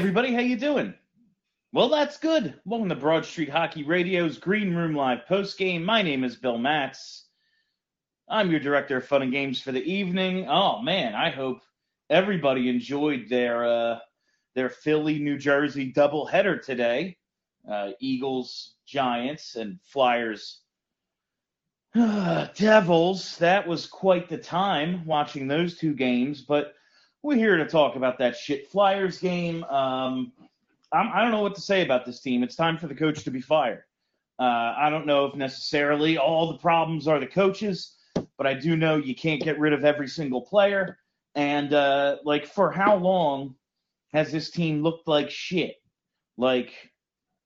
everybody, how you doing? Well, that's good. Welcome to Broad Street Hockey Radio's Green Room Live post game. My name is Bill Matz. I'm your director of fun and games for the evening. Oh man, I hope everybody enjoyed their uh, their Philly New Jersey doubleheader today. Uh, Eagles, Giants, and Flyers, Devils. That was quite the time watching those two games. But we're here to talk about that shit Flyers game. Um, I'm, I do not know what to say about this team. It's time for the coach to be fired. Uh, I don't know if necessarily all the problems are the coaches, but I do know you can't get rid of every single player. And uh, like, for how long has this team looked like shit? Like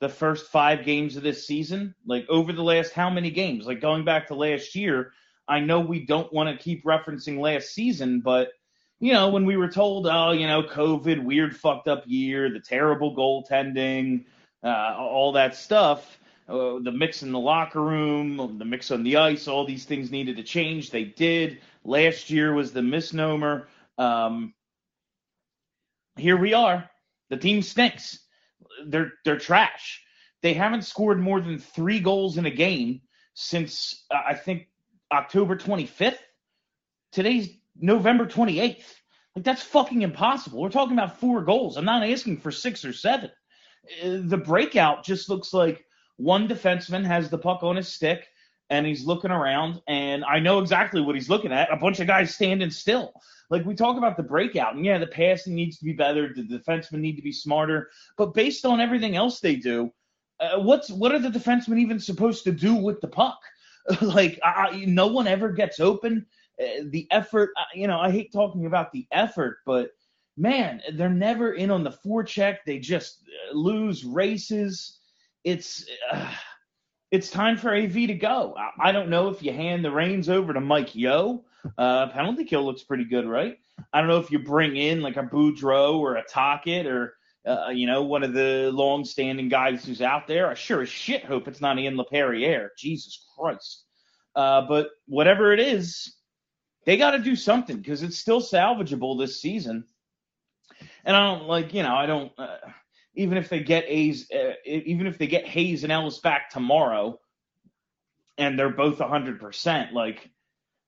the first five games of this season, like over the last how many games? Like going back to last year, I know we don't want to keep referencing last season, but you know, when we were told, oh, you know, COVID, weird, fucked up year, the terrible goaltending, uh, all that stuff, uh, the mix in the locker room, the mix on the ice, all these things needed to change. They did. Last year was the misnomer. Um, here we are. The team stinks. They're they're trash. They haven't scored more than three goals in a game since uh, I think October 25th. Today's November 28th. Like that's fucking impossible. We're talking about four goals. I'm not asking for six or seven. Uh, the breakout just looks like one defenseman has the puck on his stick and he's looking around and I know exactly what he's looking at. A bunch of guys standing still. Like we talk about the breakout and yeah, the passing needs to be better. The defensemen need to be smarter. But based on everything else they do, uh, what's what are the defensemen even supposed to do with the puck? like I, no one ever gets open. Uh, the effort, uh, you know, I hate talking about the effort, but man, they're never in on the forecheck. They just uh, lose races. It's uh, it's time for AV to go. I, don't know if you hand the reins over to Mike Yeo. Uh, penalty kill looks pretty good, right? I don't know if you bring in like a Boudreau or a Tocchet or uh, you know one of the long-standing guys who's out there. I sure as shit hope it's not Ian Laperriere. Jesus Christ. But whatever it is, they got to do something because it's still salvageable this season. And I don't like, you know, I don't. Uh, even if they get Hayes, uh, even if they get Hayes and Ellis back tomorrow, and they're both 100%, like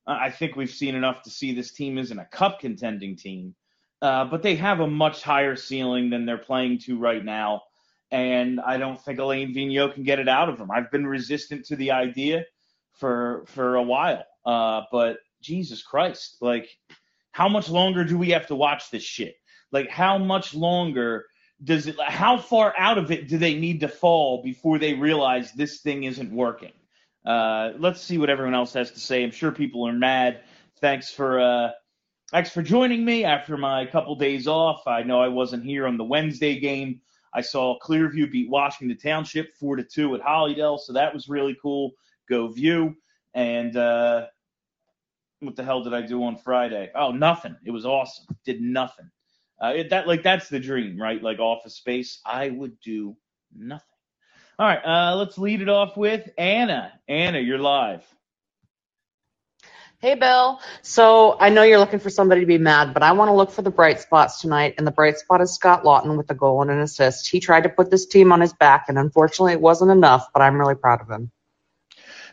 I think we've seen enough to see this team isn't a cup contending team. Uh, but they have a much higher ceiling than they're playing to right now. And I don't think Alain Vigneault can get it out of them. I've been resistant to the idea for for a while. Uh, but Jesus Christ, like, how much longer do we have to watch this shit? Like, how much longer does it, how far out of it do they need to fall before they realize this thing isn't working? Uh, let's see what everyone else has to say. I'm sure people are mad. Thanks for, uh, thanks for joining me after my couple days off. I know I wasn't here on the Wednesday game. I saw Clearview beat Washington Township four to two at Hollydell, so that was really cool. Go View. And uh, what the hell did I do on Friday? Oh, nothing. It was awesome. Did nothing. Uh, it, that like that's the dream, right? Like office space. I would do nothing. All right, uh, let's lead it off with Anna. Anna, you're live. Hey, Bill. So I know you're looking for somebody to be mad, but I want to look for the bright spots tonight. And the bright spot is Scott Lawton with a goal and an assist. He tried to put this team on his back, and unfortunately, it wasn't enough. But I'm really proud of him.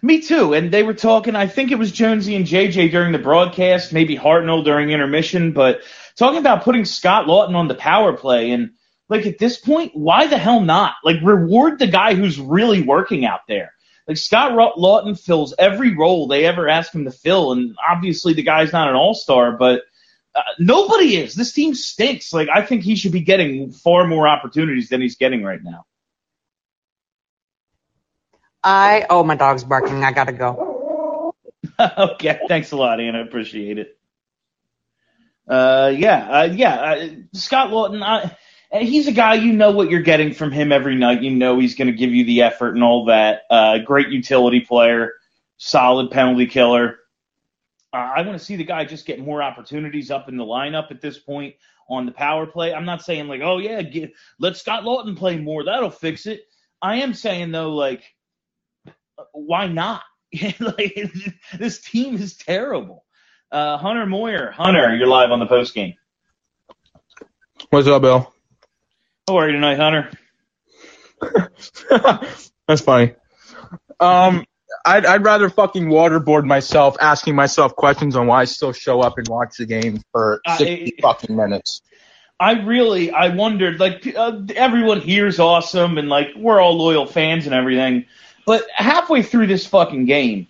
Me too. And they were talking, I think it was Jonesy and JJ during the broadcast, maybe Hartnell during intermission, but talking about putting Scott Lawton on the power play. And like at this point, why the hell not? Like reward the guy who's really working out there. Like Scott Lawton fills every role they ever ask him to fill. And obviously the guy's not an all-star, but uh, nobody is. This team stinks. Like I think he should be getting far more opportunities than he's getting right now. I oh my dog's barking. I gotta go. okay, thanks a lot, Anna. I appreciate it. Uh, yeah, uh, yeah. Uh, Scott Lawton, I, he's a guy you know what you're getting from him every night. You know he's going to give you the effort and all that. Uh, great utility player, solid penalty killer. Uh, I want to see the guy just get more opportunities up in the lineup at this point on the power play. I'm not saying like, oh yeah, get, let Scott Lawton play more. That'll fix it. I am saying though, like why not? like this team is terrible. Uh, Hunter Moyer, Hunter, you're live on the post game. What's up, Bill? How are you tonight, Hunter? That's funny. Um, I'd, I'd rather fucking waterboard myself asking myself questions on why I still show up and watch the game for Uh, 60 it- fucking minutes. I really, I wondered, like, uh, everyone here's awesome and, like, we're all loyal fans and everything. But halfway through this fucking game,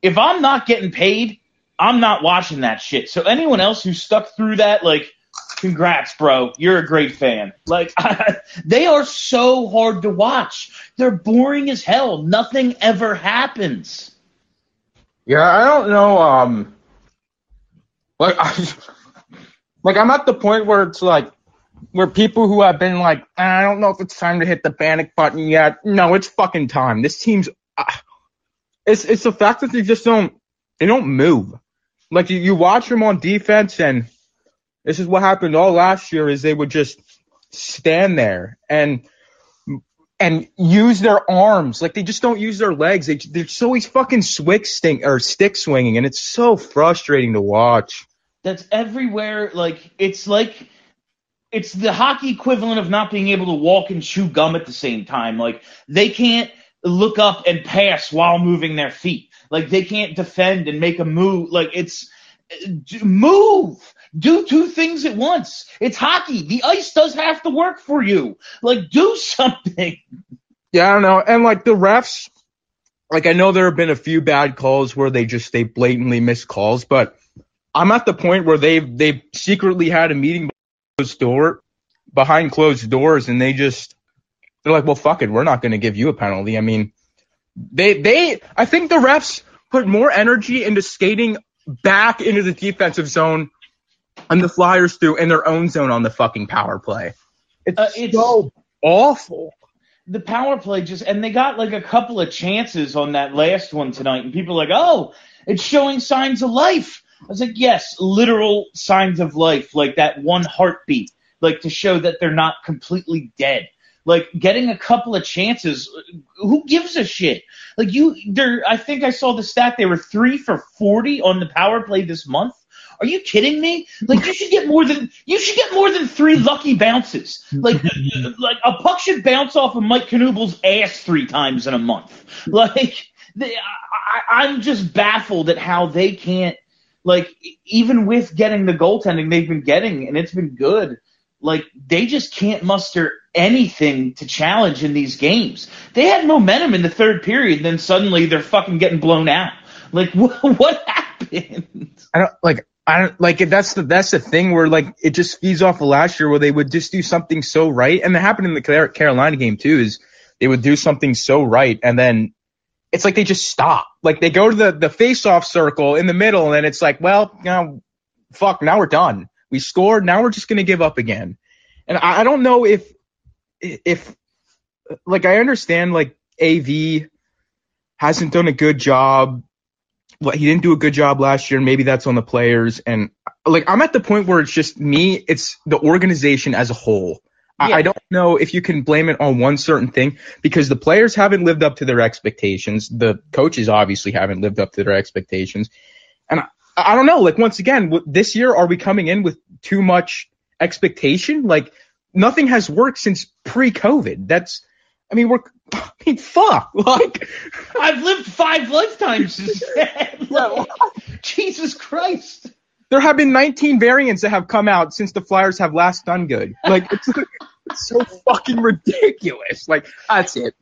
if I'm not getting paid, I'm not watching that shit. So anyone else who stuck through that, like, congrats, bro. You're a great fan. Like, they are so hard to watch. They're boring as hell. Nothing ever happens. Yeah, I don't know. Um, like, I, like I'm at the point where it's like, where people who have been like, I don't know if it's time to hit the panic button yet. No, it's fucking time. This team's, uh, it's it's the fact that they just don't, they don't move. Like you, you watch them on defense, and this is what happened all last year. Is they would just stand there and and use their arms. Like they just don't use their legs. They they're just always fucking swick sting or stick swinging, and it's so frustrating to watch. that's everywhere. Like it's like it's the hockey equivalent of not being able to walk and chew gum at the same time. Like they can't look up and pass while moving their feet. Like they can't defend and make a move. Like it's move. Do two things at once. It's hockey. The ice does have to work for you. Like do something. Yeah, I don't know. And like the refs, like I know there have been a few bad calls where they just they blatantly miss calls, but I'm at the point where they've they've secretly had a meeting closed door behind closed doors and they just they're like, well fuck it, we're not gonna give you a penalty. I mean they they I think the refs put more energy into skating back into the defensive zone and the Flyers do in their own zone on the fucking power play. It's, Uh, it's- so awful. the power play just and they got like a couple of chances on that last one tonight and people are like oh it's showing signs of life i was like yes literal signs of life like that one heartbeat like to show that they're not completely dead like getting a couple of chances who gives a shit like you there i think i saw the stat they were three for 40 on the power play this month are you kidding me? Like you should get more than you should get more than three lucky bounces. Like like a puck should bounce off of Mike Knuble's ass three times in a month. Like they, I, I'm just baffled at how they can't like even with getting the goaltending they've been getting and it's been good. Like they just can't muster anything to challenge in these games. They had momentum in the third period, then suddenly they're fucking getting blown out. Like what, what happened? I don't like I don't like. That's the that's the thing where like it just feeds off of last year where they would just do something so right, and it happened in the Carolina game too. Is they would do something so right, and then it's like they just stop. Like they go to the the face off circle in the middle, and it's like, well, you know, fuck, now we're done. We scored. Now we're just gonna give up again. And I, I don't know if if like I understand like AV hasn't done a good job well, he didn't do a good job last year. Maybe that's on the players. And like, I'm at the point where it's just me. It's the organization as a whole. I, Yeah. I don't know if you can blame it on one certain thing because the players haven't lived up to their expectations. The coaches obviously haven't lived up to their expectations. And I, I don't know. Like once again, this year, are we coming in with too much expectation? Like nothing has worked since pre-COVID. That's, I mean, we're, I mean, fuck. Like, I've lived five lifetimes since then. Like, Jesus Christ. there have been 19 variants that have come out since the Flyers have last done good. Like it's, so fucking ridiculous. Like that's it.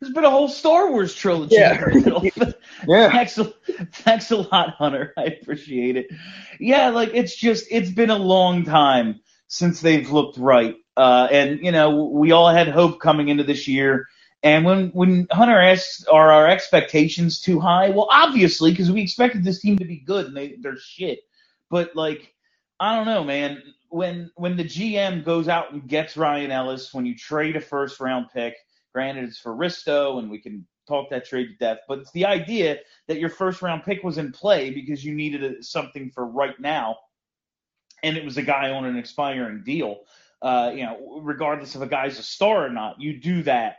There's been a whole Star Wars trilogy. Yeah. Yeah. Thanks a, thanks a lot, Hunter. I appreciate it. Yeah, like it's just it's been a long time since they've looked right. Uh, and you know, we all had hope coming into this year. And when when Hunter asks, are our expectations too high? Well, obviously, because we expected this team to be good, and they they're shit. But like, I don't know, man. When when the GM goes out and gets Ryan Ellis, when you trade a first round pick, granted it's for Risto, and we can talk that trade to death, but it's the idea that your first round pick was in play because you needed a, something for right now, and it was a guy on an expiring deal. Uh, you know, regardless if a guy's a star or not, you do that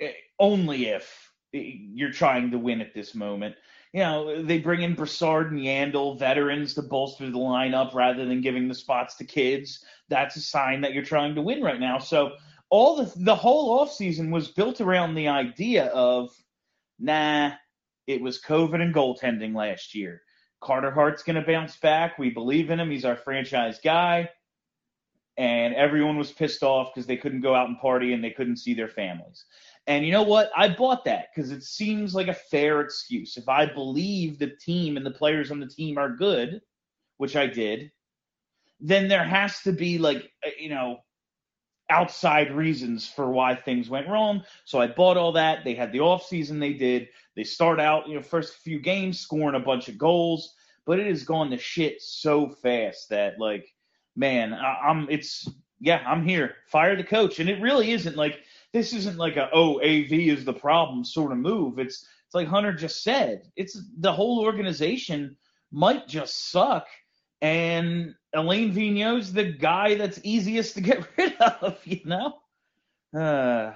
eh, only if eh, you're trying to win at this moment. You know, they bring in Brassard and Yandle, veterans to bolster the lineup rather than giving the spots to kids. That's a sign that you're trying to win right now. So all the the whole offseason was built around the idea of nah, it was COVID and goaltending last year. Carter Hart's going to bounce back. We believe in him. He's our franchise guy. And everyone was pissed off because they couldn't go out and party and they couldn't see their families. And you know what? I bought that because it seems like a fair excuse. If I believe the team and the players on the team are good, which I did, then there has to be like, uh, you know, outside reasons for why things went wrong. So I bought all that. They had the off season they did. They start out, you know, first few games scoring a bunch of goals, but it has gone to shit so fast that like, man, I, am it's yeah, I'm here. Fire the coach, and it really isn't like this isn't like a oh AV is the problem sort of move. It's it's like Hunter just said. It's the whole organization might just suck, and Alain Vigneault's the guy that's easiest to get rid of. You know. Uh,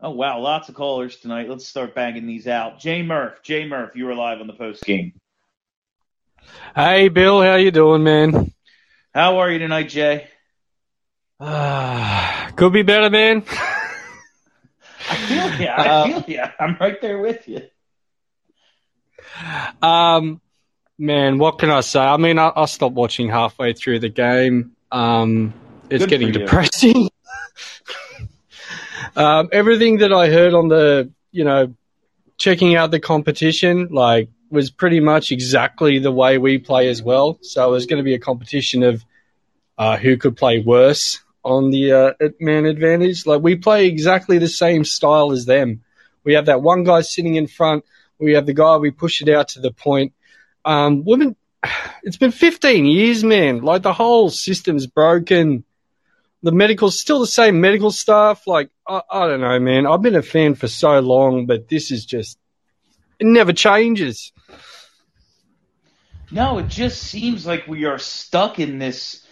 oh wow, lots of callers tonight. Let's start banging these out. Jay Murph, Jay Murph, you are live on the post game. Hey Bill, how you doing, man? How are you tonight, Jay? Uh, could be better, man. I feel you. I uh, feel you. I'm right there with you. Um, man, what can I say? I mean, I, I stopped watching halfway through the game. Um, it's Good getting depressing. um, everything that I heard on the, you know, checking out the competition, like, was pretty much exactly the way we play as well. So it was going to be a competition of uh, who could play worse on the uh, man advantage. Like we play exactly the same style as them. We have that one guy sitting in front. We have the guy we push it out to the point. Um, women, it's been 15 years, man. Like the whole system's broken. The medical's still the same medical staff. Like I, I don't know, man. I've been a fan for so long, but this is just it never changes. No, it just seems like we are stuck in this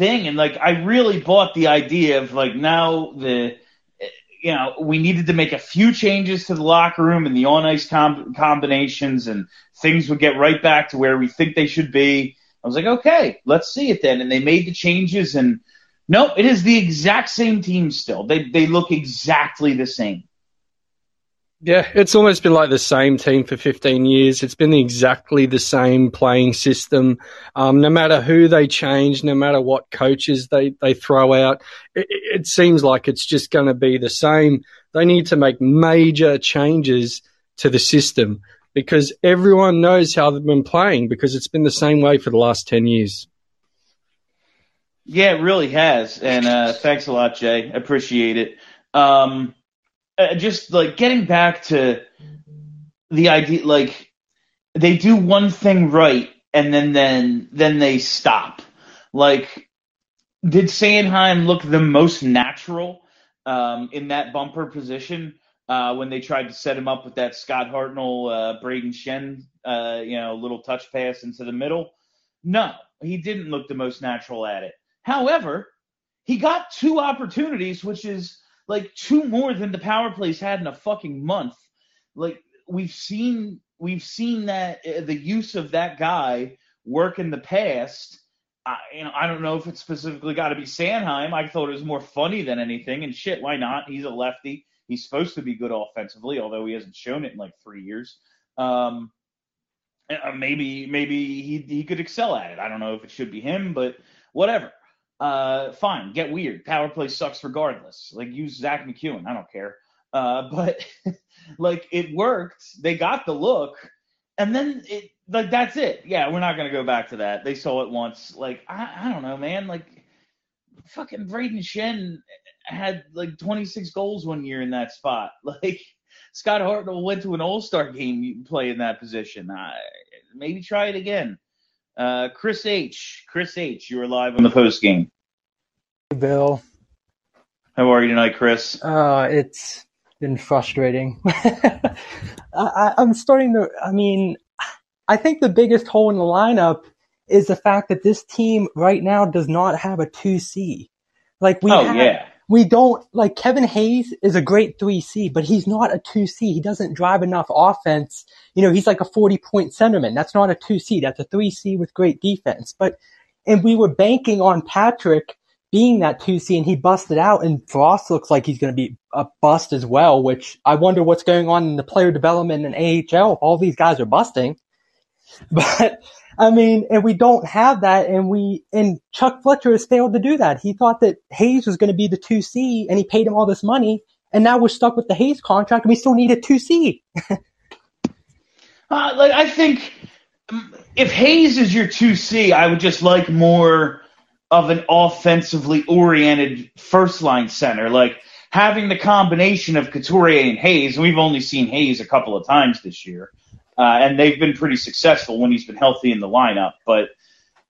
thing. And like, I really bought the idea of like now the, you know, we needed to make a few changes to the locker room and the on ice com- combinations, and things would get right back to where we think they should be. I was like, okay, let's see it then. And they made the changes, and no, it is the exact same team still. They they look exactly the same. Yeah, it's almost been like the same team for 15 years. It's been exactly the same playing system. Um, no matter who they change, no matter what coaches they, they throw out, it, it seems like it's just going to be the same. They need to make major changes to the system because everyone knows how they've been playing because it's been the same way for the last 10 years. Yeah, it really has. And uh, thanks a lot, Jay. Appreciate it. Um, uh, just like getting back to the idea, like they do one thing right and then then then they stop. Like, did Sanheim look the most natural um, in that bumper position uh, when they tried to set him up with that Scott Hartnell, uh, Brayden Schenn, uh, you know, little touch pass into the middle? No, he didn't look the most natural at it. However, he got two opportunities, which is like two more than the power plays had in a fucking month. Like we've seen we've seen that uh, the use of that guy work in the past. I, you know, I don't know if it's specifically got to be Sanheim. I thought it was more funny than anything. And shit, why not? He's a lefty. He's supposed to be good offensively, although he hasn't shown it in like three years. Um, uh, maybe maybe he he could excel at it. I don't know if it should be him, but whatever uh, fine, get weird. Power play sucks regardless. Like use Zack MacEwen, I don't care. Uh, but like it worked. They got the look, and then it like that's it. Yeah, we're not gonna go back to that. They saw it once. Like I, I don't know, man. Like fucking Brayden Schenn had like 26 goals one year in that spot. Like Scott Hartnell went to an All Star game play in that position. I, maybe try it again. Uh, Chris H. Chris H. You are live on the post game. Bill. How are you tonight, Chris? Uh, it's been frustrating. I, I'm starting to. I mean, I think the biggest hole in the lineup is the fact that this team right now does not have a two C. Like we oh, had, yeah. We don't like Kevin Hayes is a great 3C, but he's not a 2C. He doesn't drive enough offense. You know, he's like a 40 point centerman. That's not a 2C. That's a 3C with great defense. But, and we were banking on Patrick being that 2C and he busted out and Frost looks like he's going to be a bust as well, which I wonder what's going on in the player development and AHL. All these guys are busting. But I mean, and we don't have that and we, and Chuck Fletcher has failed to do that. He thought that Hayes was going to be the 2C and he paid him all this money and now we're stuck with the Hayes contract and we still need a 2C. uh, like, I think if Hayes is your 2C, I would just like more of an offensively oriented first line center. Like having the combination of Couturier and Hayes, and we've only seen Hayes a couple of times this year, uh, and they've been pretty successful when he's been healthy in the lineup. But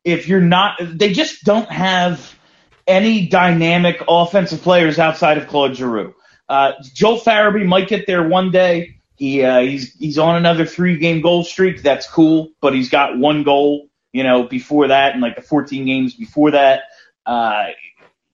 if you're not, they just don't have any dynamic offensive players outside of Claude Giroux. Uh, Joel Farabee might get there one day. He uh, he's he's on another three game goal streak. That's cool, but he's got one goal you know, before that and like the 14 games before that. Uh,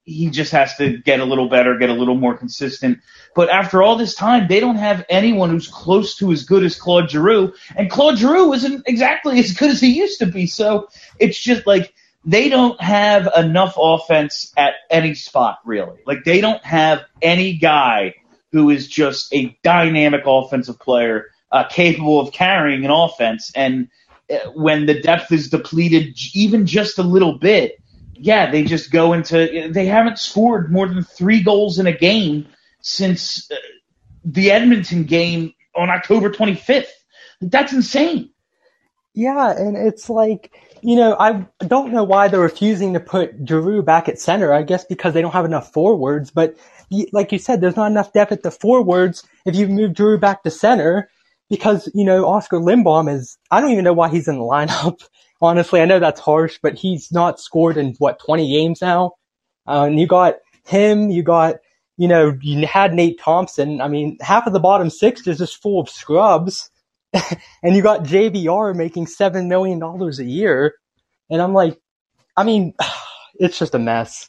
he just has to get a little better, get a little more consistent. But after all this time, they don't have anyone who's close to as good as Claude Giroux, and Claude Giroux isn't exactly as good as he used to be. So it's just like they don't have enough offense at any spot really. Like they don't have any guy who is just a dynamic offensive player uh, capable of carrying an offense and when the depth is depleted even just a little bit, yeah, they just go into. They haven't scored more than three goals in a game since uh, the Edmonton game on October 25th. That's insane. Yeah, and it's like, you know, I don't know why they're refusing to put Giroux back at center. I guess because they don't have enough forwards. But like you said, there's not enough depth at the forwards. If you move Giroux back to center, because, you know, Oskar Lindblom is, I don't even know why he's in the lineup. Honestly, I know that's harsh, but he's not scored in what, 20 games now? Uh, and you got him, you got, you know, you had Nate Thompson. I mean, half of the bottom six is just full of scrubs. and you got JVR making $7 million a year. And I'm like, I mean, it's just a mess.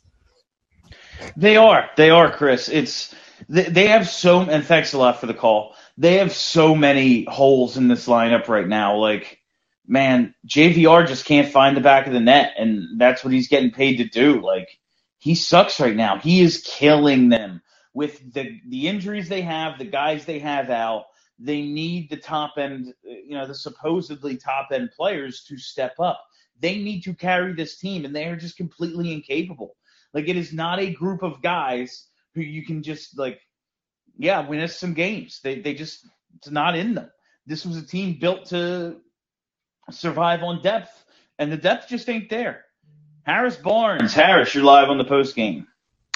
They are. They are, Chris. It's, they have so, and thanks a lot for the call they have so many holes in this lineup right now. Like, man, JVR just can't find the back of the net, and that's what he's getting paid to do. Like, he sucks right now. He is killing them with the the injuries they have, the guys they have out. They need the top end, you know, the supposedly top end players to step up. They need to carry this team, and they are just completely incapable. Like, it is not a group of guys who you can just like yeah, win us some games. They they just it's not in them. This was a team built to survive on depth, and the depth just ain't there. Harris Barnes, Harris, you're live on the post game.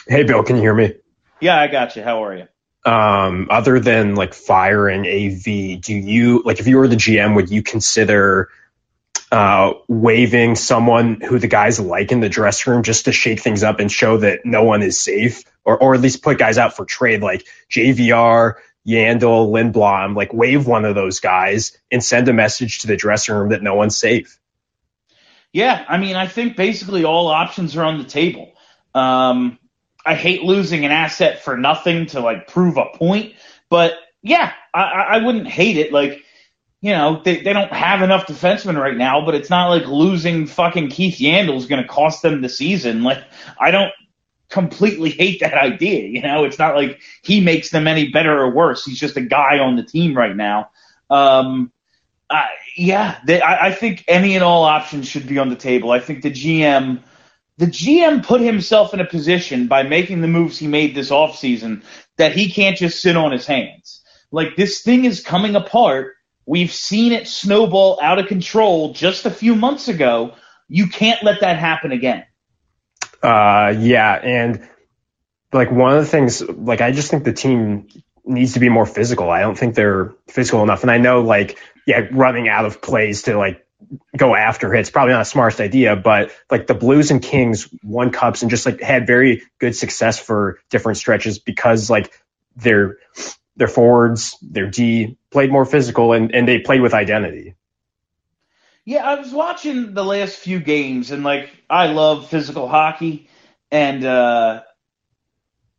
Hey, Bill, can you hear me? Yeah, I got you. How are you? Um, other than like firing AV, do you like if you were the GM, would you consider uh, waiving someone who the guys like in the dressing room just to shake things up and show that no one is safe, or or at least put guys out for trade like JVR, Yandle, Lindblom, like waive one of those guys and send a message to the dressing room that no one's safe. Yeah, I mean, I think basically all options are on the table. Um, I hate losing an asset for nothing to like prove a point, but yeah, I, I wouldn't hate it. Like you know, they, they don't have enough defensemen right now, but it's not like losing fucking Keith Yandle is going to cost them the season. Like, I don't completely hate that idea. You know, it's not like he makes them any better or worse. He's just a guy on the team right now. Um, uh, yeah, they, I, I think any and all options should be on the table. I think the GM, the GM put himself in a position by making the moves he made this offseason that he can't just sit on his hands. Like, this thing is coming apart We've seen it snowball out of control just a few months ago. You can't let that happen again. Uh, yeah, and like one of the things, like I just think the team needs to be more physical. I don't think they're physical enough, and I know like yeah, running out of plays to like go after hits probably not a smartest idea, but like the Blues and Kings won cups and just like had very good success for different stretches because like they're their forwards, their D played more physical and, and they played with identity. Yeah, I was watching the last few games and like I love physical hockey and uh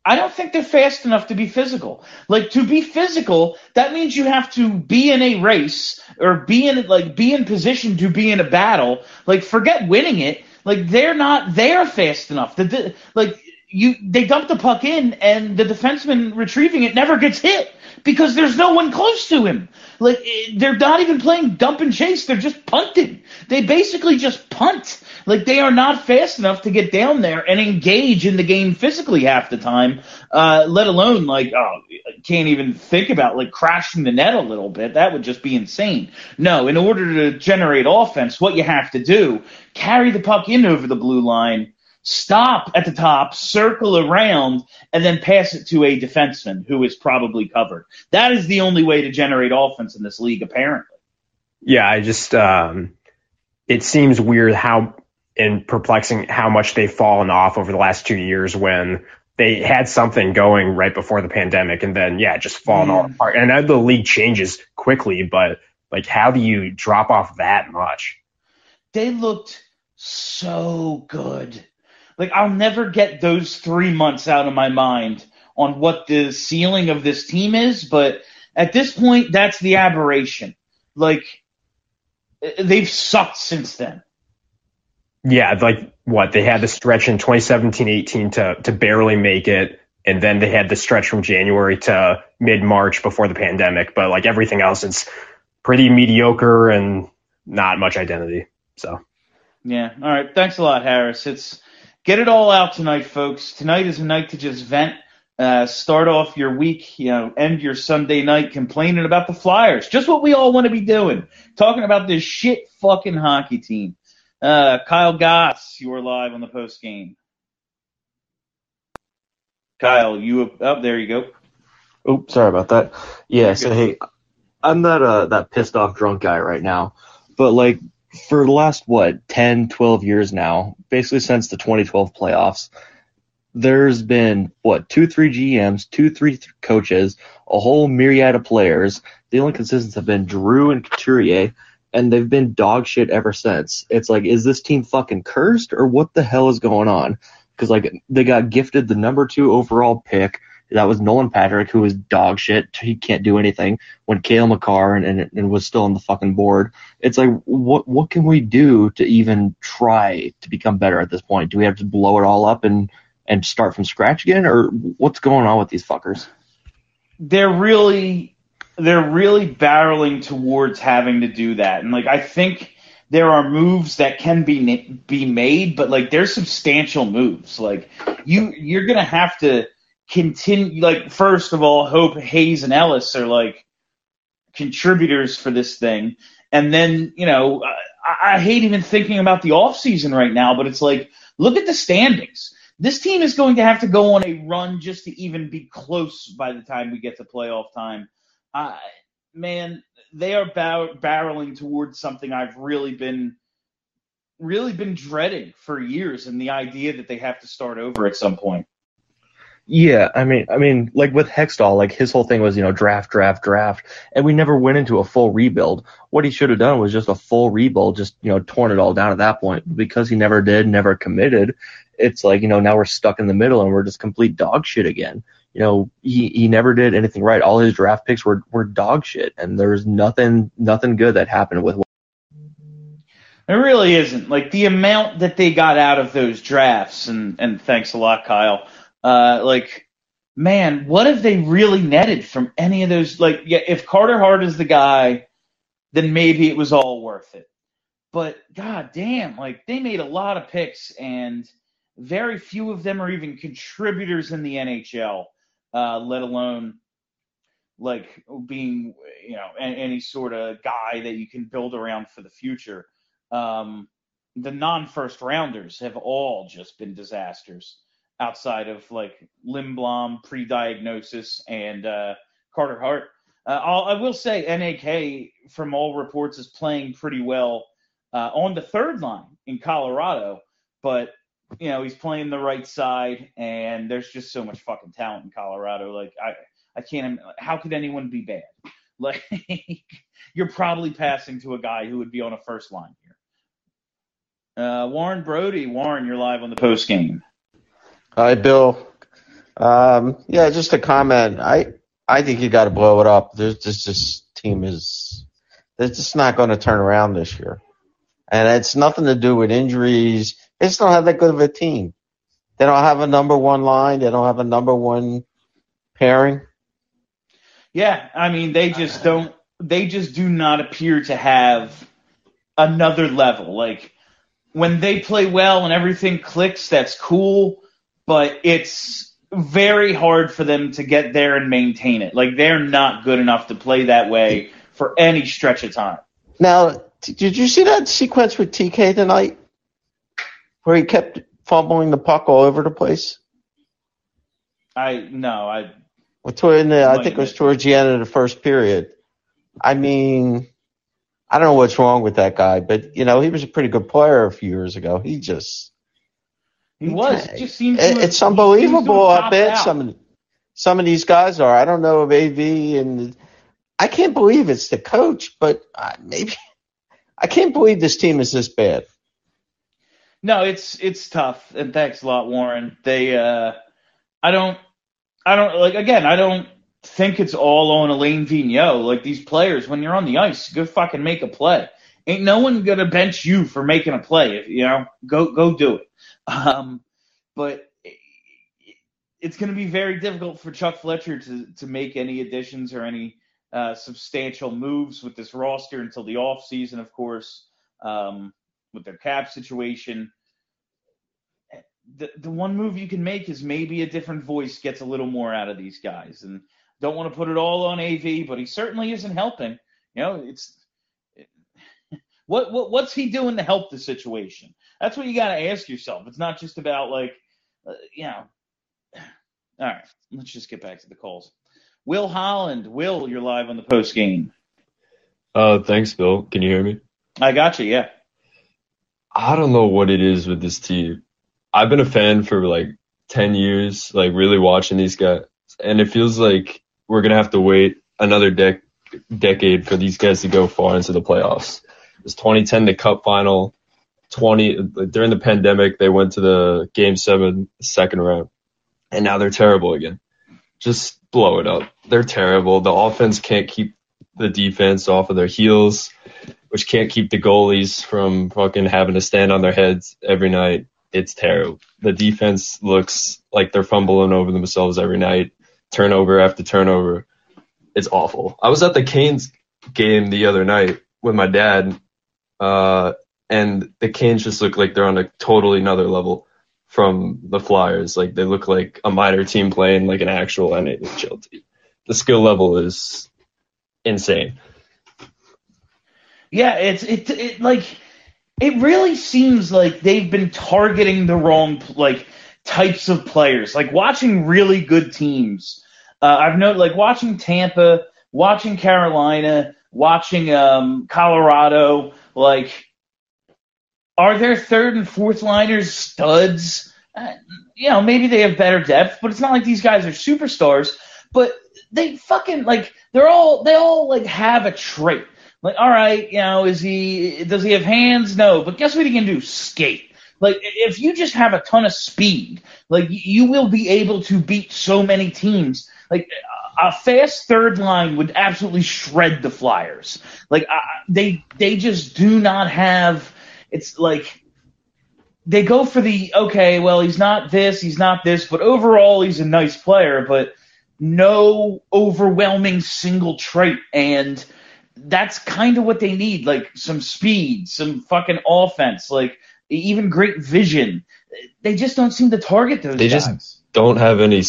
I don't think they're fast enough to be physical. Like to be physical, that means you have to be in a race or be in like be in position to be in a battle. Like forget winning it. Like they're not there fast enough. The, the like you they dump the puck in and the defenseman retrieving it never gets hit because there's no one close to him. Like eh, they're not even playing dump and chase; they're just punting. They basically just punt. Like they are not fast enough to get down there and engage in the game physically half the time. Uh, let alone like oh, can't even think about like crashing the net a little bit. That would just be insane. No, in order to generate offense, what you have to do carry the puck in over the blue line stop at the top, circle around, and then pass it to a defenseman who is probably covered. That is the only way to generate offense in this league, apparently. Yeah, I just um, it seems weird how and perplexing how much they've fallen off over the last two years when they had something going right before the pandemic and then yeah, just fallen all apart. And I know the league changes quickly, but like how do you drop off that much? They looked so good like I'll never get those three months out of my mind on what the ceiling of this team is, but at this point, that's the aberration. Like they've sucked since then. Yeah, like what they had the stretch in 2017-18 to to barely make it, and then they had the stretch from January to mid March before the pandemic. But like everything else, it's pretty mediocre and not much identity. So. Yeah. All right. Thanks a lot, Harris. It's get it all out tonight, folks. Tonight is a night to just vent. Uh, start off your week, you know, end your Sunday night complaining about the Flyers. Just what we all want to be doing. Talking about this shit fucking hockey team. Uh, Kyle Goss, you are live on the post game. Kyle, you up oh, there you go. Oops, sorry about that. Yeah, so hey, I'm that uh that pissed off drunk guy right now. But like for the last what 10 12 years now basically since the 2012 playoffs there's been what two three gms two three th- coaches a whole myriad of players the only consistents have been Giroux and couturier and they've been dog shit ever since it's like is this team fucking cursed or what the hell is going on because like they got gifted the number two overall pick that was Nolan Patrick, who was dog shit. He can't do anything. When Cale Makar and, and, and was still on the fucking board, it's like, what what can we do to even try to become better at this point? Do we have to blow it all up and and start from scratch again, or what's going on with these fuckers? They're really they're really barreling towards having to do that, and like I think there are moves that can be be made, but like they're substantial moves. Like you you're gonna have to continue like first of all hope Hayes and Ellis are like contributors for this thing. And then you know I, I hate even thinking about the off season right now but it's like look at the standings. This team is going to have to go on a run just to even be close by the time we get to playoff time uh, man they are bar- barreling towards something I've really been really been dreading for years and the idea that they have to start over at some point yeah, I mean, I mean, like with Hextall, like his whole thing was, you know, draft, draft, draft, and we never went into a full rebuild. What he should have done was just a full rebuild, just you know, torn it all down at that point. Because he never did, never committed. It's like you know, now we're stuck in the middle and we're just complete dog shit again. You know, he he never did anything right. All his draft picks were were dog shit, and there's nothing nothing good that happened with. It really isn't. Like the amount that they got out of those drafts, and and thanks a lot, Kyle uh, like, man, what have they really netted from any of those? Like, yeah, if Carter Hart is the guy, then maybe it was all worth it. But god damn, like they made a lot of picks, and very few of them are even contributors in the NHL, uh, let alone like being you know any sort of guy that you can build around for the future. Um, the non-first rounders have all just been disasters outside of like Lindblom pre-diagnosis and uh, Carter Hart. Uh, I will say NAK, from all reports, is playing pretty well uh, on the third line in Colorado, but you know he's playing the right side, and there's just so much fucking talent in Colorado. Like I, I can't. How could anyone be bad? Like you're probably passing to a guy who would be on a first line here. Uh, Warren Brody, Warren, you're live on the post game. Hi, Bill. Um, yeah, just a comment. I I think you got to blow it up. There's just this team is they're just not going to turn around this year, and it's nothing to do with injuries. They just don't have that good of a team. They don't have a number one line. They don't have a number one pairing. Yeah, I mean they just don't. They just do not appear to have another level. Like when they play well and everything clicks, that's cool, but it's very hard for them to get there and maintain it. Like they're not good enough to play that way for any stretch of time. Now, did you see that sequence with TK tonight, where he kept fumbling the puck all over the place? I no, I Well, toward the, I think it was towards the end of the first period. I mean, I don't know what's wrong with that guy, but you know, he was a pretty good player a few years ago. He just, he was. It just seems it, it's he seems to unbelievable have how bad topped out. some of some of these guys are. I don't know if AV and I can't believe it's the coach, but uh, maybe I can't believe this team is this bad. No, it's it's tough, and thanks a lot, Warren. They, uh, I don't, I don't like again. I don't think it's all on Alain Vigneault. Like these players, when you're on the ice, go fucking make a play. Ain't no one gonna bench you for making a play. If you know, go go do it. Um, but it's going to be very difficult for Chuck Fletcher to to make any additions or any uh, substantial moves with this roster until the off season, of course. Um, with their cap situation. The the one move you can make is maybe a different voice gets a little more out of these guys, and don't want to put it all on AV, but he certainly isn't helping. You know, it's what what what's he doing to help the situation? That's what you got to ask yourself. It's not just about like, uh, you know. All right, let's just get back to the calls. Will Holland, Will, you're live on the post game. Uh, thanks, Bill. Can you hear me? I got you. Yeah. I don't know what it is with this team. I've been a fan for like 10 years, like really watching these guys, and it feels like we're gonna have to wait another dec- decade for these guys to go far into the playoffs. It's 2010, the Cup final. 20 during the pandemic, they went to the Game Seven second round, and now they're terrible again. Just blow it up. They're terrible. The offense can't keep the defense off of their heels which can't keep the goalies from fucking having to stand on their heads every night. It's terrible. The defense looks like they're fumbling over themselves every night, turnover after turnover. It's awful. I was at the Canes game the other night with my dad, uh, and the Canes just look like they're on a totally another level from the Flyers. Like they look like a minor team playing like an actual NHL team. The skill level is insane. Yeah, it's it, it like it really seems like they've been targeting the wrong like types of players. Like watching really good teams. Uh, I've noted like watching Tampa, watching Carolina, watching um, Colorado. Like, are their third and fourth liners studs? Uh, you know, maybe they have better depth, but it's not like these guys are superstars. But they fucking like they're all they all like have a trait. Like, all right, you know, is he does he have hands? No, but guess what he can do? Skate. Like, if you just have a ton of speed, like you will be able to beat so many teams. Like a fast third line would absolutely shred the Flyers. Like uh, they they just do not have. It's like they go for the okay. Well, he's not this, he's not this, but overall he's a nice player, but no overwhelming single trait and that's kind of what they need like some speed some fucking offense like even great vision they just don't seem to target those They guys just don't have any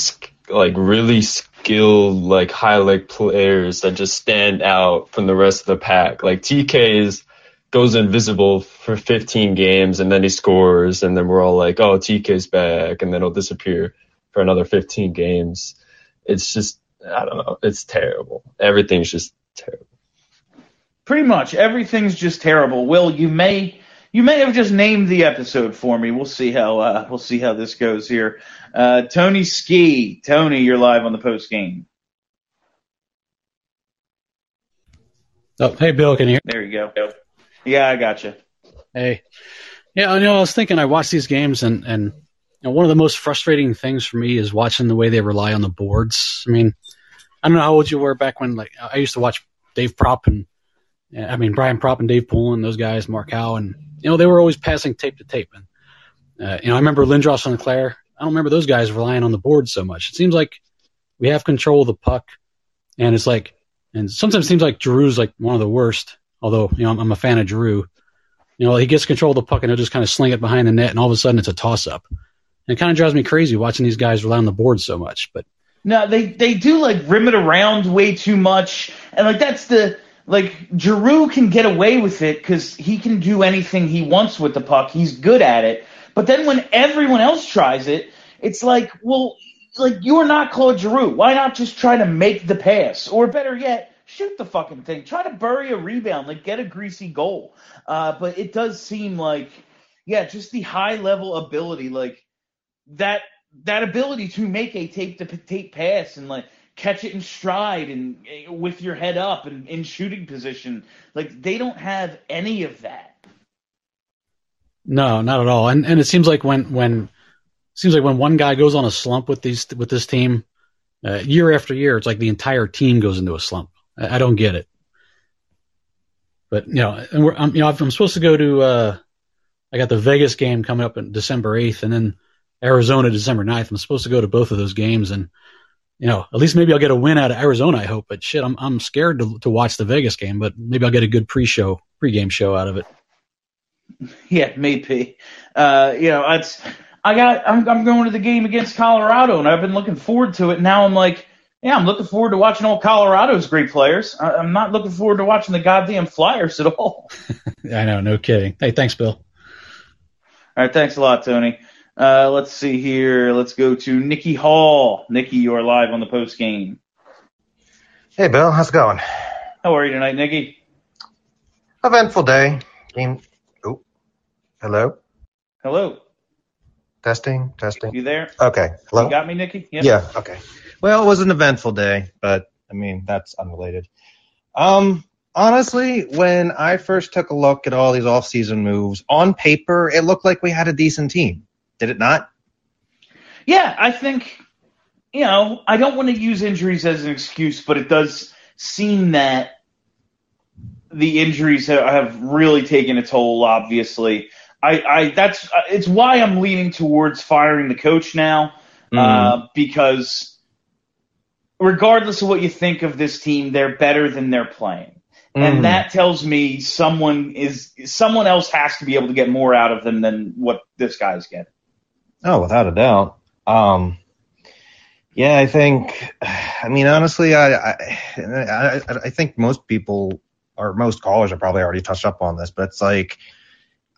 like really skilled like high highlight players that just stand out from the rest of the pack. Like TK is goes invisible for 15 games and then he scores and then we're all like, oh TK's back and then he'll disappear for another 15 games. It's just I don't know. It's terrible. Everything's just terrible. Pretty much everything's just terrible will you may you may have just named the episode for me we'll see how uh, we'll see how this goes here uh, tony ski tony you're live on the post game Oh, hey, Bill, can you hear? there you go yeah i got you Hey, yeah, I know. I was thinking. I watch these games, and and you know, one of the most frustrating things for me is watching the way they rely on the boards. I mean, I don't know how old you were back when like I used to watch Dave Prop and I mean Brian Propp and Dave Poulin, those guys, Mark Howe, and you know they were always passing tape to tape. And uh, you know I remember Lindros and LeClair. I don't remember those guys relying on the board so much. It seems like we have control of the puck, and it's like, and sometimes it seems like Giroux's like one of the worst. Although you know I'm, I'm a fan of Giroux. You know he gets control of the puck and he'll just kind of sling it behind the net, and all of a sudden it's a toss up. And it kind of drives me crazy watching these guys rely on the board so much. But No, they they do like rim it around way too much, and like that's the like Giroux can get away with it because he can do anything he wants with the puck. He's good at it. But then when everyone else tries it, it's like, well, like you're not Claude Giroux. Why not just try to make the pass, or better yet, shoot the fucking thing. Try to bury a rebound, like get a greasy goal. Uh, but it does seem like, yeah, just the high level ability, like that that ability to make a tape to tape pass and like catch it in stride and uh, with your head up and in shooting position. Like they don't have any of that. No, not at all. And and it seems like when when seems like when one guy goes on a slump with these with this team, uh, year after year, it's like the entire team goes into a slump. I, I don't get it. But you know, and we're, I'm, you know, I'm supposed to go to. Uh, I got the Vegas game coming up in December eighth, and then Arizona December 9th. I'm supposed to go to both of those games, and you know, at least maybe I'll get a win out of Arizona. I hope, but shit, I'm I'm scared to to watch the Vegas game, but maybe I'll get a good pre-show, pre-game show out of it. Yeah, maybe. Uh, you know, it's I got I'm I'm going to the game against Colorado, and I've been looking forward to it. Now I'm like, yeah, I'm looking forward to watching all Colorado's great players. I, I'm not looking forward to watching the goddamn Flyers at all. I know, no kidding. Hey, thanks, Bill. All right, thanks a lot, Tony. Uh, let's see here. Let's go to Nikki Hall. Nikki, you are live on the post game. Hey, Bill. How's it going? How are you tonight, Nikki? Eventful day. Game. Oh, hello. Hello. Testing. Testing. You there? Okay. Hello. You got me, Nikki? Yep. Yeah. Okay. Well, it was an eventful day, but I mean that's unrelated. Um, honestly, when I first took a look at all these off-season moves, on paper it looked like we had a decent team. Did it not? Yeah, I think, you know, I don't want to use injuries as an excuse, but it does seem that the injuries have, really taken a toll, obviously. I, I that's it's why I'm leaning towards firing the coach now, uh, because regardless of what you think of this team, they're better than they're playing. Mhm. And that tells me someone is someone else has to be able to get more out of them than what this guy's getting. Oh, without a doubt. Um, yeah, I think. I mean, honestly, I, I I I think most people or most callers have probably already touched up on this, but it's like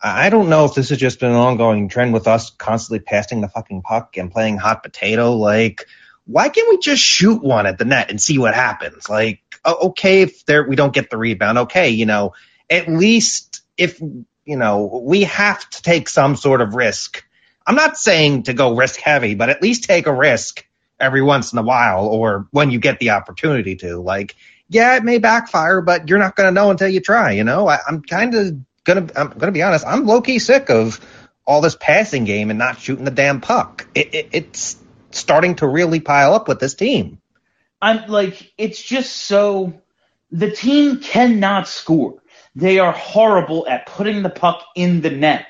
I don't know if this has just been an ongoing trend with us constantly passing the fucking puck and playing hot potato. Like, why can't we just shoot one at the net and see what happens? Like, okay, if there we don't get the rebound, okay, you know, at least if you know we have to take some sort of risk. I'm not saying to go risk heavy, but at least take a risk every once in a while or when you get the opportunity to. Like, yeah, it may backfire, but you're not going to know until you try. You know, I, I'm kind of gonna I'm gonna be honest. I'm low key sick of all this passing game and not shooting the damn puck. It, it, it's starting to really pile up with this team. I'm like, it's just so the team cannot score. They are horrible at putting the puck in the net.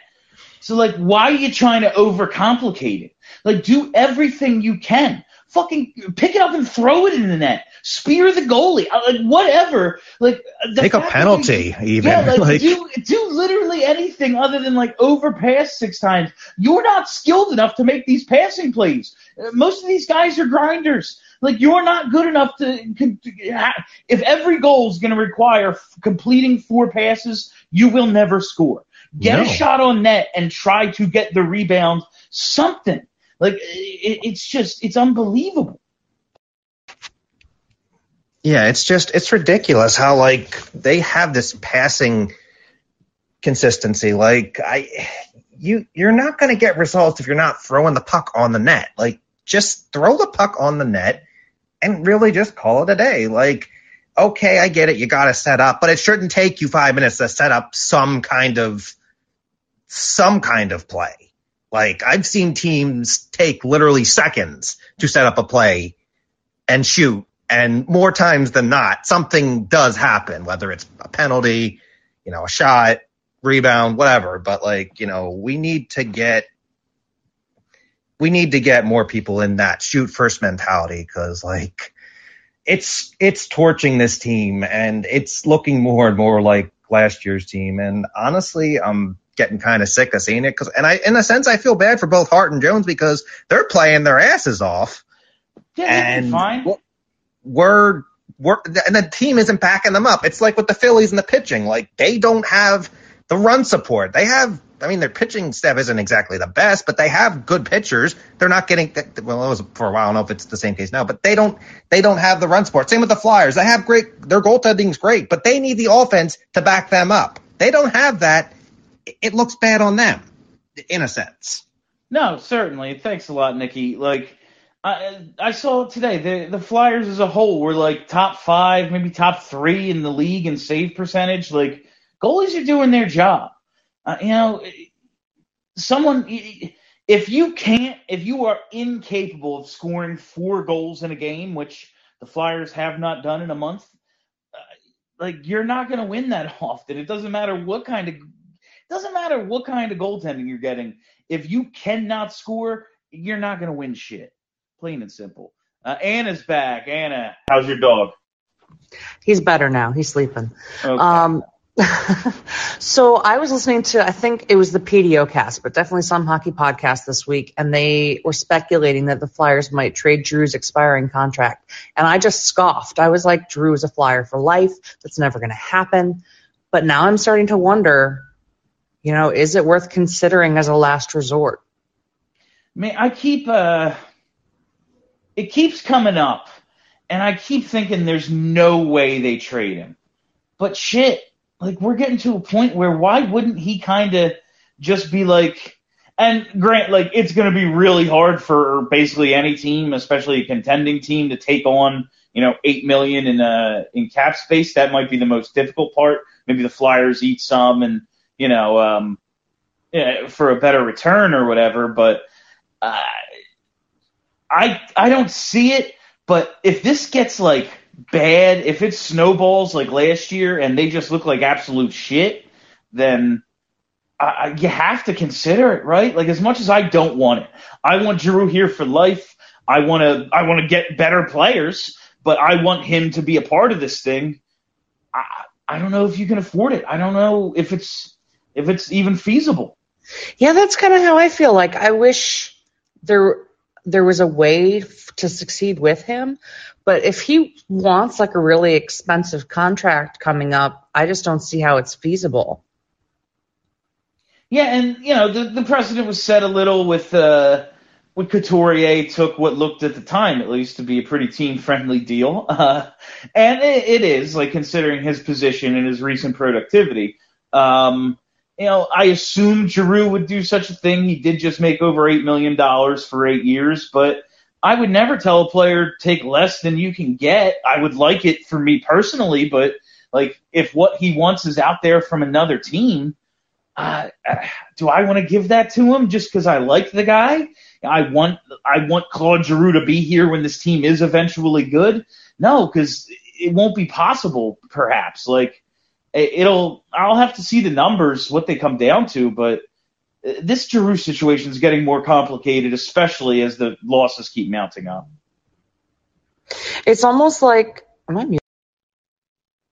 So like, why are you trying to overcomplicate it? Like, do everything you can. Fucking pick it up and throw it in the net. Spear the goalie. Uh, Like whatever. Like Take a penalty, they- even. Yeah, like, Like- do do literally anything other than like overpass six times. You're not skilled enough to make these passing plays. Uh, Most of these guys are grinders. Like you're not good enough to- If every goal is going to require completing four passes, you will never score. Get a shot on net and try to get the rebound. Something like it, it's just it's unbelievable. Yeah, it's just it's ridiculous how like they have this passing consistency. Like I you you're not going to get results if you're not throwing the puck on the net. Like just throw the puck on the net and really just call it a day. Like okay, I get it, you got to set up, but it shouldn't take you 5 minutes to set up some kind of some kind of play. Like I've seen teams take literally seconds to set up a play and shoot. And more times than not, something does happen, whether it's a penalty, you know, a shot, rebound, whatever. But like, you know, we need to get, we need to get more people in that shoot first mentality because like it's, it's torching this team and it's looking more and more like last year's team. And honestly, I'm getting kind of sick of seeing it because, and I, in a sense, I feel bad for both Hart and Jones because they're playing their asses off. Yeah, And fine. we're we're and the team isn't backing them up. It's like with the Phillies and the pitching. Like they don't have the run support. They have I mean their pitching staff isn't exactly the best, but they have good pitchers. They're not getting well it was for a while, I don't know if it's the same case now, but they don't they don't have the run support. Same with the Flyers. They have great their goaltending's great, but they need the offense to back them up. They don't have that. It- looks bad on them in a sense. No, certainly. Thanks a lot, Nikki. Like, I I saw today. The the Flyers as a whole were like top five, maybe top three in the league in save percentage. Like, goalies are doing their job. Uh, you know, someone if you can't, if you are incapable of scoring four goals in a game, which the Flyers have not done in a month, uh, like you're not going to win that often. It doesn't matter what kind of doesn't matter what kind of goaltending you're getting. If you cannot score, you're not going to win shit. Plain and simple. Uh, Anna's back. Anna, how's your dog? He's better now. He's sleeping. Okay. Um, so I was listening to, I think it was the PDO cast, but definitely some hockey podcast this week, and they were speculating that the Flyers might trade Giroux's expiring contract. And I just scoffed. I was like, Giroux is a Flyer for life. That's never going to happen. But now I'm starting to wonder, you know, is it worth considering as a last resort? Man, I keep uh it keeps coming up and I keep thinking there's no way they trade him. But shit, like we're getting to a point where why wouldn't he kind of just be like and grant like it's going to be really hard for basically any team, especially a contending team to take on, you know, 8 million in uh in cap space. That might be the most difficult part. Maybe the Flyers eat some and, you know, um for a better return or whatever, but uh, I I don't see it, but if this gets like bad, if it snowballs like last year and they just look like absolute shit, then I, I, you have to consider it, right? Like as much as I don't want it, I want Giroux here for life. I want to I want to get better players, but I want him to be a part of this thing. I I don't know if you can afford it. I don't know if it's if it's even feasible. Yeah, that's kind of how I feel. Like I wish there there was a way f- to succeed with him, but if he wants like a really expensive contract coming up, I just don't see how it's feasible. Yeah, and you know the the precedent was set a little with uh, when Couturier took what looked at the time, at least, to be a pretty team friendly deal, uh, and it, it is like considering his position and his recent productivity. Um, you know, I assumed Giroux would do such a thing. He did just make over eight million dollars for eight years, but I would never tell a player take less than you can get. I would like it for me personally, but like if what he wants is out there from another team, uh, do I want to give that to him just because I like the guy? I want I want Claude Giroux to be here when this team is eventually good. No, because it won't be possible. Perhaps like it'll. I'll have to see the numbers what they come down to, but uh, this Giroux situation is getting more complicated, especially as the losses keep mounting up. It's almost like am I muted?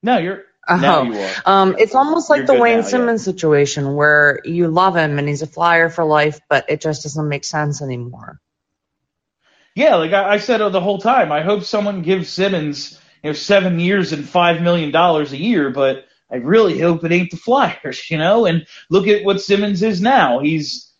No, you're Oh. now you are. Um, it's almost like You're the Wayne now, yeah. Simmonds situation where you love him and he's a flyer for life, but it just doesn't make sense anymore. Yeah, like I, I said the whole time, I hope someone gives Simmonds you know seven years and five million dollars a year, but I really hope it ain't the Flyers, you know. And look at what Simmonds is now. He's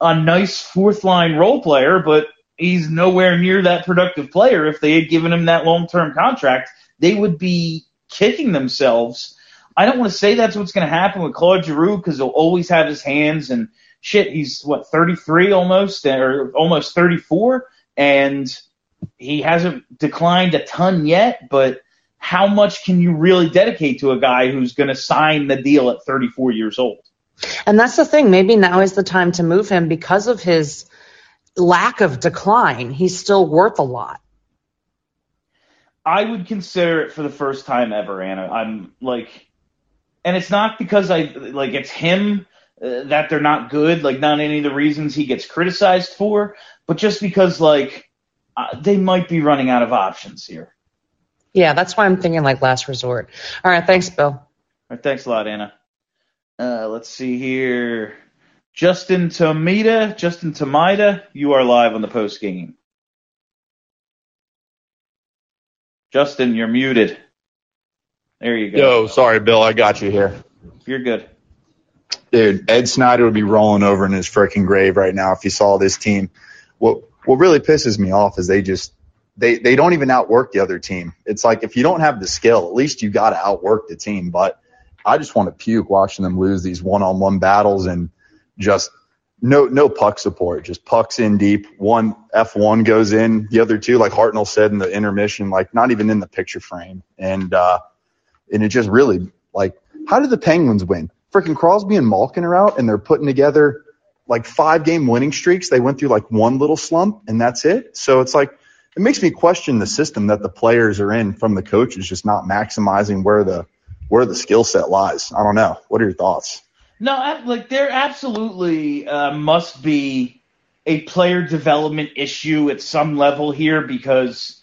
a nice fourth line role player, but he's nowhere near that productive player. If they had given him that long term contract, they would be kicking themselves. I don't want to say that's what's going to happen with Claude Giroux because he'll always have his hands and shit. He's what 33 almost eh, or almost 34, and he hasn't declined a ton yet. But how much can you really dedicate to a guy who's going to sign the deal at 34 years old? And that's the thing. Maybe now is the time to move him because of his lack of decline. He's still worth a lot. I would consider it for the first time ever, Anna. I'm like, and it's not because I like it's him uh, that they're not good, like not any of the reasons he gets criticized for, but just because like uh, they might be running out of options here. Yeah, that's why I'm thinking like last resort. All right, thanks, Bill. All right, thanks a lot, Anna. Uh, let's see here. Justin Tomita, Justin Tomita, you are live on the post game. Justin, you're muted. There you go. Yo, sorry, Bill. I got you here. You're good. Dude, Ed Snider would be rolling over in his freaking grave right now if he saw this team. What what really pisses me off is they just they they don't even outwork the other team. It's like if you don't have the skill, at least you got to outwork the team. But I just want to puke watching them lose these one-on-one battles and just no no puck support, just pucks in deep. One F one goes in, the other two, like Hartnell said in the intermission, like not even in the picture frame. And uh and it just really like how did the Penguins win? Freaking Crosby and Malkin are out and they're putting together like five game winning streaks. They went through like one little slump and that's it. So it's like it makes me question the system that the players are in from the coaches just not maximizing where the where the skill set lies. I don't know. What are your thoughts? No, like there absolutely uh, must be a player development issue at some level here because,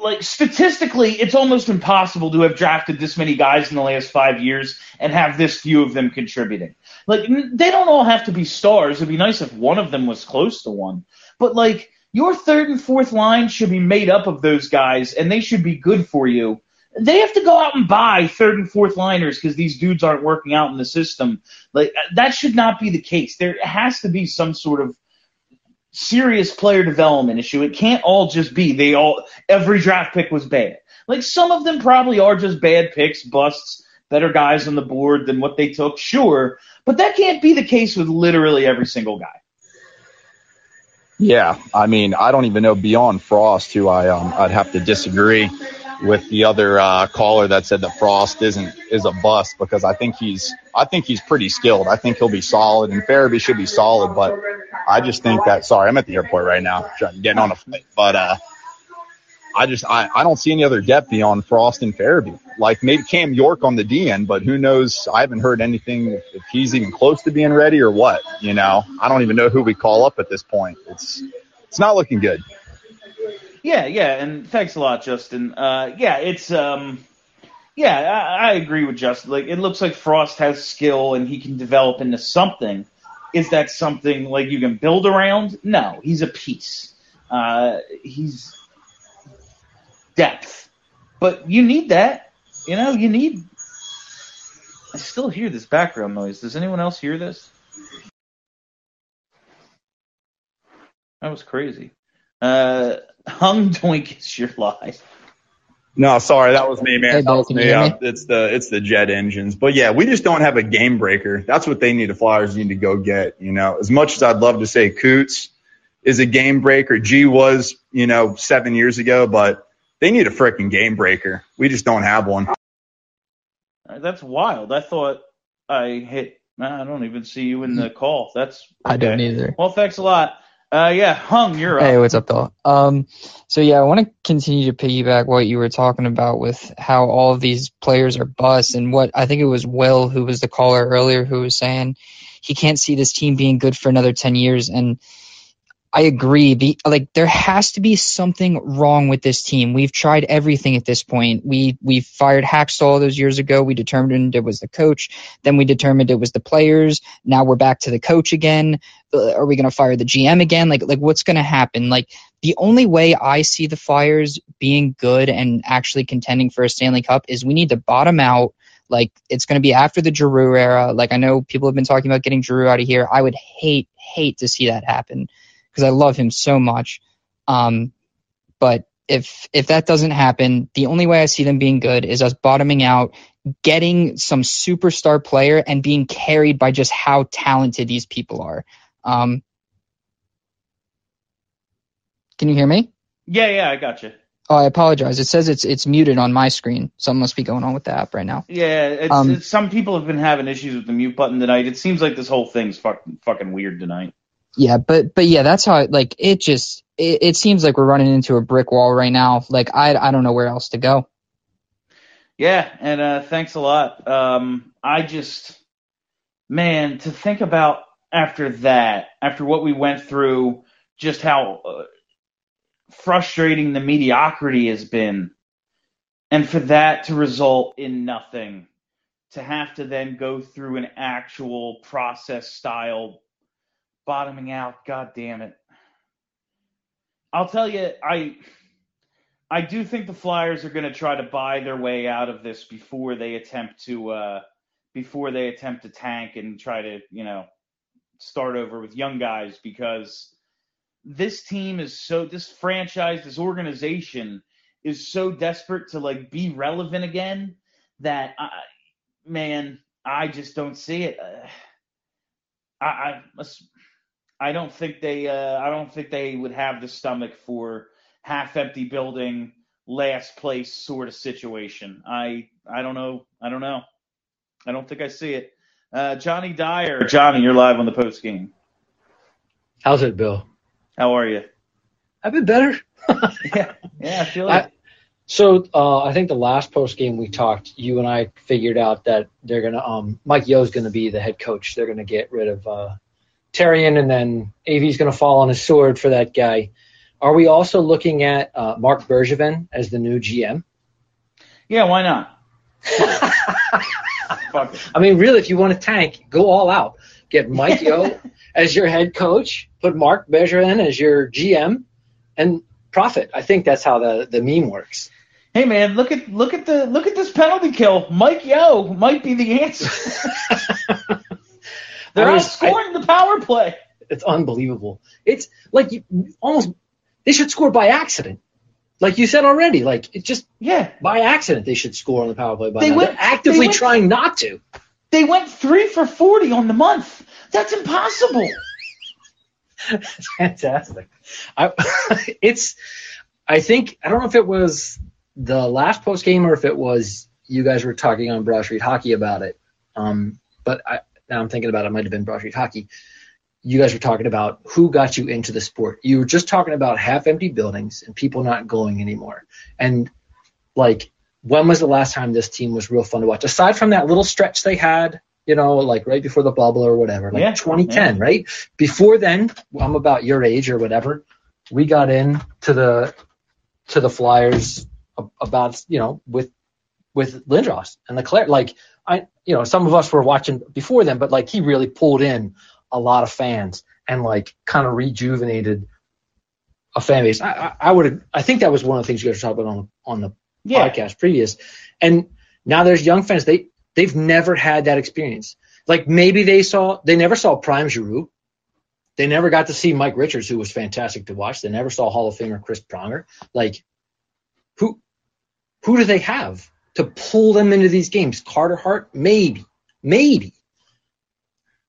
like statistically, it's almost impossible to have drafted this many guys in the last five years and have this few of them contributing. Like they don't all have to be stars. It'd be nice if one of them was close to one, but like your third and fourth line should be made up of those guys, and they should be good for you they have to go out and buy third and fourth liners because these dudes aren't working out in the system. Like uh, that should not be the case. There has to be some sort of serious player development issue. It can't all just be they all every draft pick was bad. Like some of them probably are just bad picks, busts, better guys on the board than what they took, sure, but that can't be the case with literally every single guy. Yeah, I mean, I don't even know beyond Frost who I um I'd have to disagree with the other uh, caller that said that Frost isn't is a bust because I think he's I think he's pretty skilled. I think he'll be solid and Farabee should be solid, but I just think that sorry, I'm at the airport right now, getting on a flight, but uh, I just I, I don't see any other depth beyond Frost and Farabee. Like maybe Cam York on the DN, but who knows? I haven't heard anything if, he's even close to being ready or what. You know, I don't even know who we call up at this point. It's it's not looking good. Yeah, yeah, and thanks a lot, Justin. Uh, yeah, it's um, yeah, I, I agree with Justin. Like, it looks like Frost has skill and he can develop into something. Is that something like you can build around? No, he's a piece. Uh, he's depth, but you need that. You know, you need. I still hear this background noise. Does anyone else hear this? That was crazy. Uh, hung doink is your live. No, sorry, that was me, man. Hey, that Bill, was me. you hear me? It's the it's the jet engines. But yeah, we just don't have a game breaker. That's what they need. The Flyers need to go get. You know, as much as I'd love to say Coots is a game breaker, G was you know seven years ago, but they need a freaking game breaker. We just don't have one. That's wild. I thought I hit. I don't even see you in the call. That's I don't either. well. Thanks a lot. Uh, yeah, hung. You're up. Hey, what's up, though? Um, so yeah, I want to continue to piggyback what you were talking about with how all of these players are busts, and what I think it was Will who was the caller earlier who was saying he can't see this team being good for another ten years, and I agree. Like there has to be something wrong with this team. We've tried everything at this point. We we fired Hextall those years ago. We determined it was the coach. Then we determined it was the players. Now we're back to the coach again. Uh, are we going to fire the GM again? Like like what's going to happen? Like the only way I see the Flyers being good and actually contending for a Stanley Cup is we need to bottom out. Like it's going to be after the Giroux era. Like I know people have been talking about getting Giroux out of here. I would hate hate to see that happen because I love him so much. Um, but if if that doesn't happen, the only way I see them being good is us bottoming out, getting some superstar player, and being carried by just how talented these people are. Um, can you hear me? Yeah, yeah, I got you. Oh, I apologize. It says it's it's muted on my screen. Something must be going on with the app right now. Yeah, it's, Um, it's, some people have been having issues with the mute button tonight. It seems like this whole thing's fucking fucking weird tonight. Yeah, but but yeah, that's how it, like it just it, it seems like we're running into a brick wall right now. Like I I don't know where else to go. Yeah, and uh, thanks a lot. Um, I just, man, to think about after that, after what we went through, just how uh, frustrating the mediocrity has been, and for that to result in nothing, to have to then go through an actual process style bottoming out, god damn it. I'll tell you, I. I do think the Flyers are going to try to buy their way out of this before they attempt to uh, before they attempt to tank and try to you know start over with young guys because this team is so this franchise this organization is so desperate to like be relevant again that I, man I just don't see it. Uh, I, I I don't think they uh, I don't think they would have the stomach for half empty building, last place sort of situation. I I don't know. I don't know. I don't think I see it. Uh, Johnny Dyer, Johnny, you're live on the post game. How's it, Bill? How are you? I've been better. yeah, yeah, I feel like. I, so uh, I think the last post game we talked, you and I figured out that they're gonna um Mike Yeo's gonna be the head coach. They're gonna get rid of uh Therrien and then AV's gonna fall on his sword for that guy. Are we also looking at uh, Marc Bergevin as the new GM? Yeah, why not? I mean, really, if you want to tank, go all out. Get Mike Yeo as your head coach, put Marc Bergevin as your GM, and profit. I think that's how the, the meme works. Hey man, look at look at the look at this penalty kill. Mike Yeo might be the answer. They're I mean, scoring the power play. It's unbelievable. It's like you almost they should score by accident. Like you said already, like it just yeah by accident they should score on the power play. By They now. went- They're actively they went- trying not to. They went three for forty on the month. That's impossible. It's fantastic. I, it's, I think, I don't know if it was the last post game or if it was you guys were talking on Broad Street Hockey about it. Um, but I, now I'm thinking about it, it might have been Broad Street Hockey. You guys were talking about who got you into the sport. You were just talking about half empty buildings and people not going anymore. And like, when was the last time this team was real fun to watch? Aside from that little stretch they had, you know, like right before the bubble or whatever, like Yeah, 2010, yeah. right? Before then, I'm about your age or whatever. We got in to the to the Flyers about you know with with Lindros and the LeClair. Like I, you know, some of us were watching before then, but like he really pulled in a lot of fans and like kind of rejuvenated a fan base. I, I, I would, I think that was one of the things you guys were talking about on on the Yeah. podcast previous. And now there's young fans. They they've never had that experience. Like maybe they saw they never saw Prime Giroux. They never got to see Mike Richards, who was fantastic to watch. They never saw Hall of Famer Chris Pronger. Like who who do they have to pull them into these games? Carter Hart, maybe, maybe.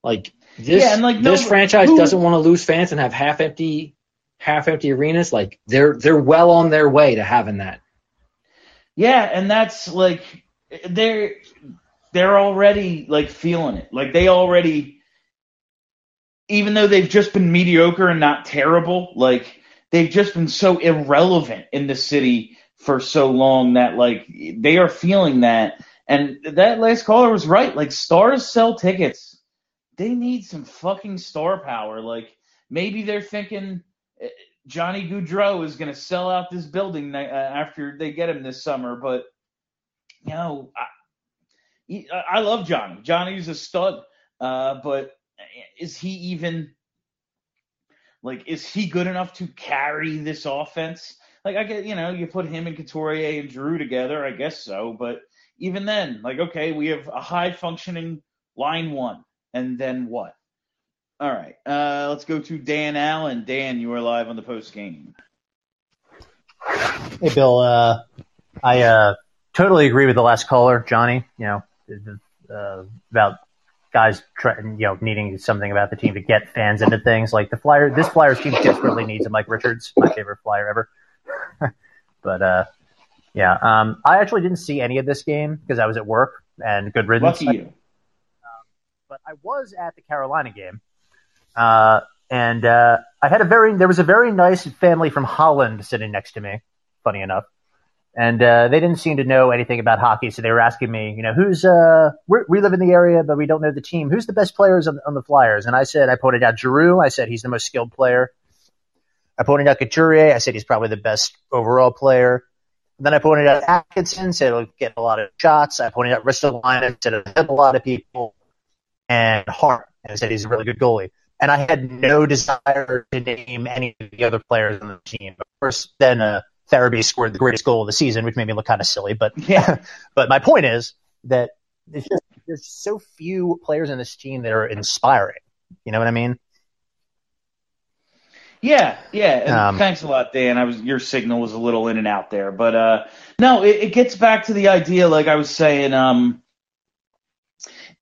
Like this, Yeah, and, like, no, this franchise who- doesn't want to lose fans and have half empty, half empty arenas. Like they're they're well on their way to having that. Yeah, and that's like they're they're already like feeling it. Like they already even though they've just been mediocre and not terrible, like they've just been so irrelevant in the city for so long that like they are feeling that. And that last caller was right. Like stars sell tickets. They need some fucking star power. Like maybe they're thinking eh, Johnny Gaudreau is going to sell out this building uh, after they get him this summer, but you know, I, I I love Johnny. Johnny's a stud, uh, but is he even like is he good enough to carry this offense? Like I get, you know, you put him and Couturier and Giroux together, I guess so, but even then, like okay, we have a high functioning line one, and then what? All right, uh, let's go to Dan Allen. Dan, you are live on the post game. Hey, Bill. Uh, I uh, totally agree with the last caller, Johnny. You know, uh, about guys you know, needing something about the team to get fans into things. Like the Flyer, this Flyers team desperately needs a Mike Richards, my favorite Flyer ever. But uh, yeah, um, I actually didn't see any of this game because I was at work and good riddance. Lucky you. But I was at the Carolina game, uh, and uh, I had a very there was a very nice family from Holland sitting next to me. Funny enough, and uh, they didn't seem to know anything about hockey, so they were asking me, you know, who's uh, we're, we live in the area, but we don't know the team. Who's the best players on, on the Flyers? And I said, I pointed out Giroux. I said he's the most skilled player. I pointed out Couturier. I said he's probably the best overall player. Then I pointed out Atkinson, said he'll get a lot of shots. I pointed out Ristolainen, said he'll hit a lot of people, and Hart, and I said he's a really good goalie. And I had no desire to name any of the other players on the team. Of course, then uh, Farabee scored the greatest goal of the season, which made me look kind of silly. But Yeah. but my point is that just, there's so few players in this team that are inspiring. You know what I mean? Yeah, yeah. Um, thanks a lot, Dan. I was your signal was a little in and out there, but uh, no, it, it gets back to the idea, like I was saying. Um,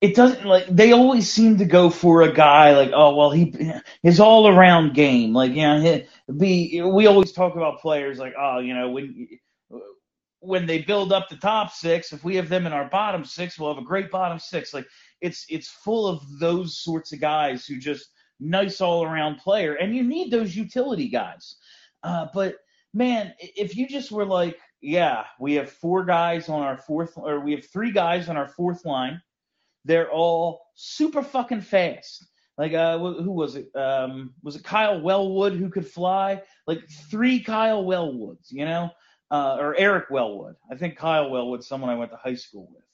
it doesn't like they always seem to go for a guy like, oh well, he his all around game, like you know, he, be we always talk about players like, oh, you know, when when they build up the top six, if we have them in our bottom six, we'll have a great bottom six. Like it's it's full of those sorts of guys who just nice all around player, and you need those utility guys. Uh, but man, if you just were like, yeah, we have four guys on our fourth, or we have three guys on our fourth line, they're all super fucking fast. Like uh, who was it? Um, was it Kyle Wellwood who could fly? Like three Kyle Wellwoods, you know, uh, or Eric Wellwood. I think Kyle Wellwood, someone I went to high school with.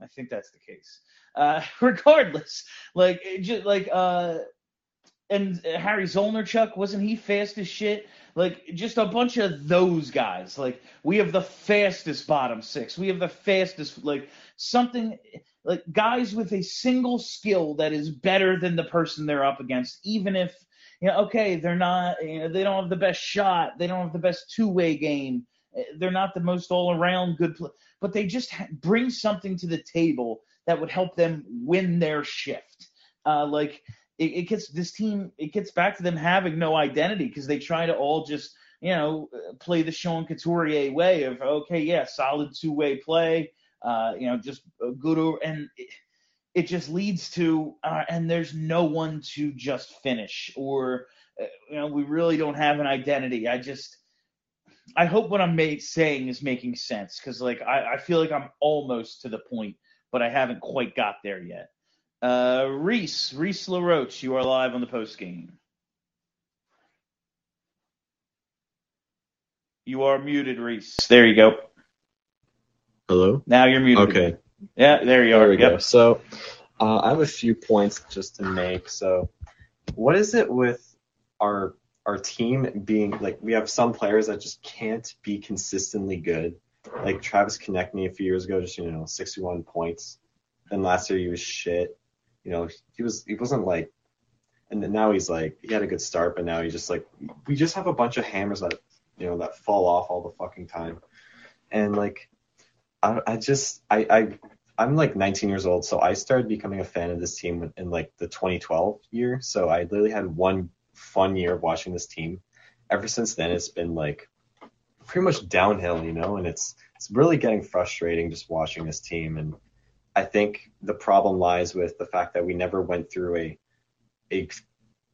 I think that's the case. Uh, regardless, like just like uh, and Harry Zolnierczyk wasn't he fast as shit? Like just a bunch of those guys. Like we have the fastest bottom six. We have the fastest like something like guys with a single skill that is better than the person they're up against, even if you know okay they're not you know they don't have the best shot, they don't have the best two way game, they're not the most all around good, pl- but they just ha- bring something to the table that would help them win their shift. Uh, like it, it gets this team, it gets back to them having no identity because they try to all just you know uh, play the Sean Couturier way of okay, yeah, solid two way play, uh, you know, just good over, and it, it just leads to uh, and there's no one to just finish or uh, you know we really don't have an identity. I just I hope what I'm ma- saying is making sense because like I, I feel like I'm almost to the point, but I haven't quite got there yet. Uh, Reese, Reese LaRoche, you are live on the post game. You are muted, Reese. There you go. Hello? Now you're muted. Okay. Yeah, there you are. There we Yep. go. So uh, I have a few points just to make. So what is it with our our team being like we have some players that just can't be consistently good. Like Travis Konecny a few years ago, just you know, 61 points. Then last year he was shit. You know, he was he wasn't like, and now he's like he had a good start, but now he's just like we just have a bunch of hammers that you know that fall off all the fucking time, and like I, I just I, I I'm like 19 years old, so I started becoming a fan of this team in like the 2012 year. So I literally had one fun year of watching this team. Ever since then, it's been like pretty much downhill, you know, and it's it's really getting frustrating just watching this team. And I think the problem lies with the fact that we never went through a a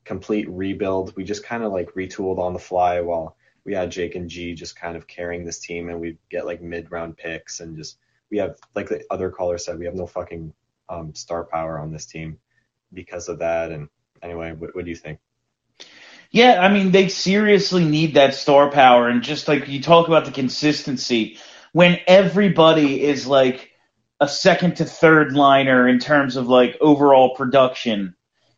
complete rebuild. We just kind of like retooled on the fly while we had Jake and G just kind of carrying this team, and we get like mid round picks and just we have like the other caller said, we have no fucking um, star power on this team because of that. And anyway, what, what do you think? Yeah, I mean, they seriously need that star power. And just like you talk about the consistency, when everybody is like a second to third liner in terms of like overall production,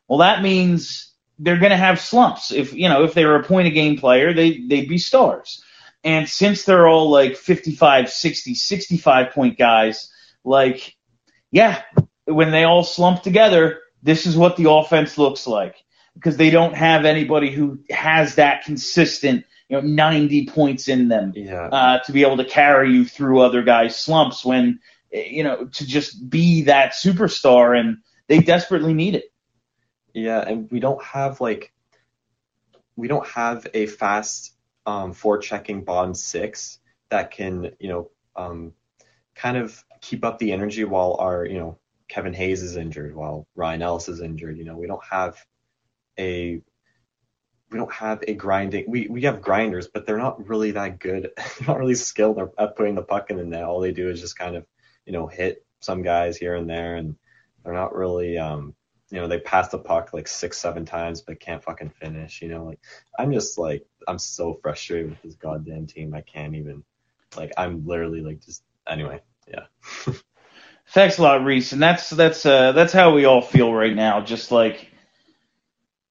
well, that means they're going to have slumps. If, you know, if they were a point a game player, they, they'd be stars. And since they're all like 55, 60, 65 point guys, like, yeah, when they all slump together, this is what the offense looks like because they don't have anybody who has that consistent, you know, 90 points in them Yeah. uh, to be able to carry you through other guys' slumps when, you know, to just be that superstar and they desperately need it. Yeah, and we don't have like we don't have a fast um, forechecking bottom six that can, you know, um, kind of keep up the energy while our, you know, Kevin Hayes is injured, while Ryan Ellis is injured. You know, we don't have a we don't have a grinding. We we have grinders, but they're not really that good. they're not really skilled at putting the puck in the net. All they do is just kind of, you know, hit some guys here and there, and they're not really, um, you know, they pass the puck like six, seven times, but can't fucking finish. You know, like I'm just like I'm so frustrated with this goddamn team. I can't even, like, I'm literally like just anyway, yeah. Thanks a lot, Reese, and that's that's uh, that's how we all feel right now. Just like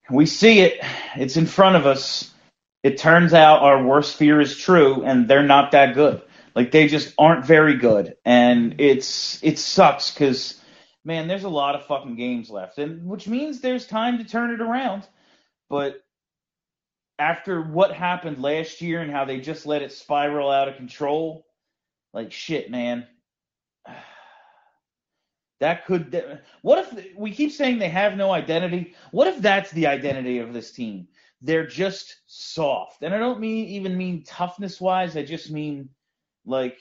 we see it, it's in front of us. It turns out our worst fear is true, and they're not that good. Like they just aren't very good, and it's it sucks because man, there's a lot of fucking games left, and which means there's time to turn it around. But after what happened last year and how they just let it spiral out of control, like shit, man. That could. What if we keep saying they have no identity? What if that's the identity of this team? They're just soft, and I don't mean even mean toughness wise. I just mean like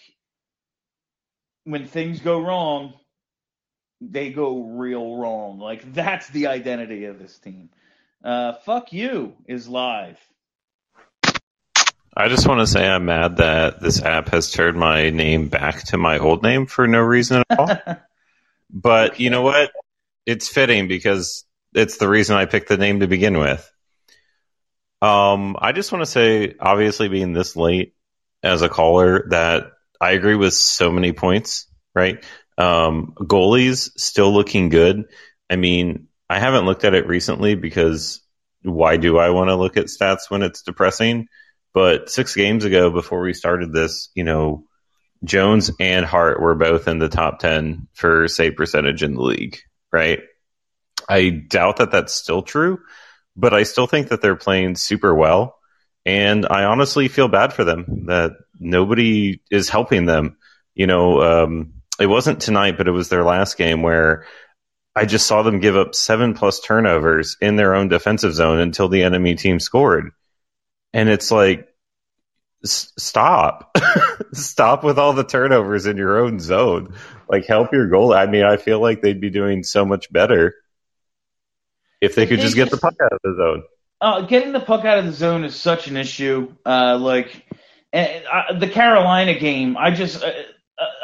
when things go wrong, they go real wrong. Like that's the identity of this team. Uh, fuck you is live. I just want to say I'm mad that this app has turned my name back to my old name for no reason at all. but you know what? It's fitting because it's the reason I picked the name to begin with. Um, I just want to say, obviously, being this late as a caller, that I agree with so many points. Right? Um, goalies still looking good. I mean, I haven't looked at it recently because why do I want to look at stats when it's depressing? But six games ago, before we started this, you know, Jones and Hart were both in the top 10 for save percentage in the league, right? I doubt that that's still true, but I still think that they're playing super well. And I honestly feel bad for them that nobody is helping them. You know, um, it wasn't tonight, but it was their last game where I just saw them give up seven plus turnovers in their own defensive zone until the enemy team scored and it's like stop stop with all the turnovers in your own zone like help your goal i mean i feel like they'd be doing so much better if they could just get the puck out of the zone uh, getting the puck out of the zone is such an issue uh, like uh, the carolina game i just uh,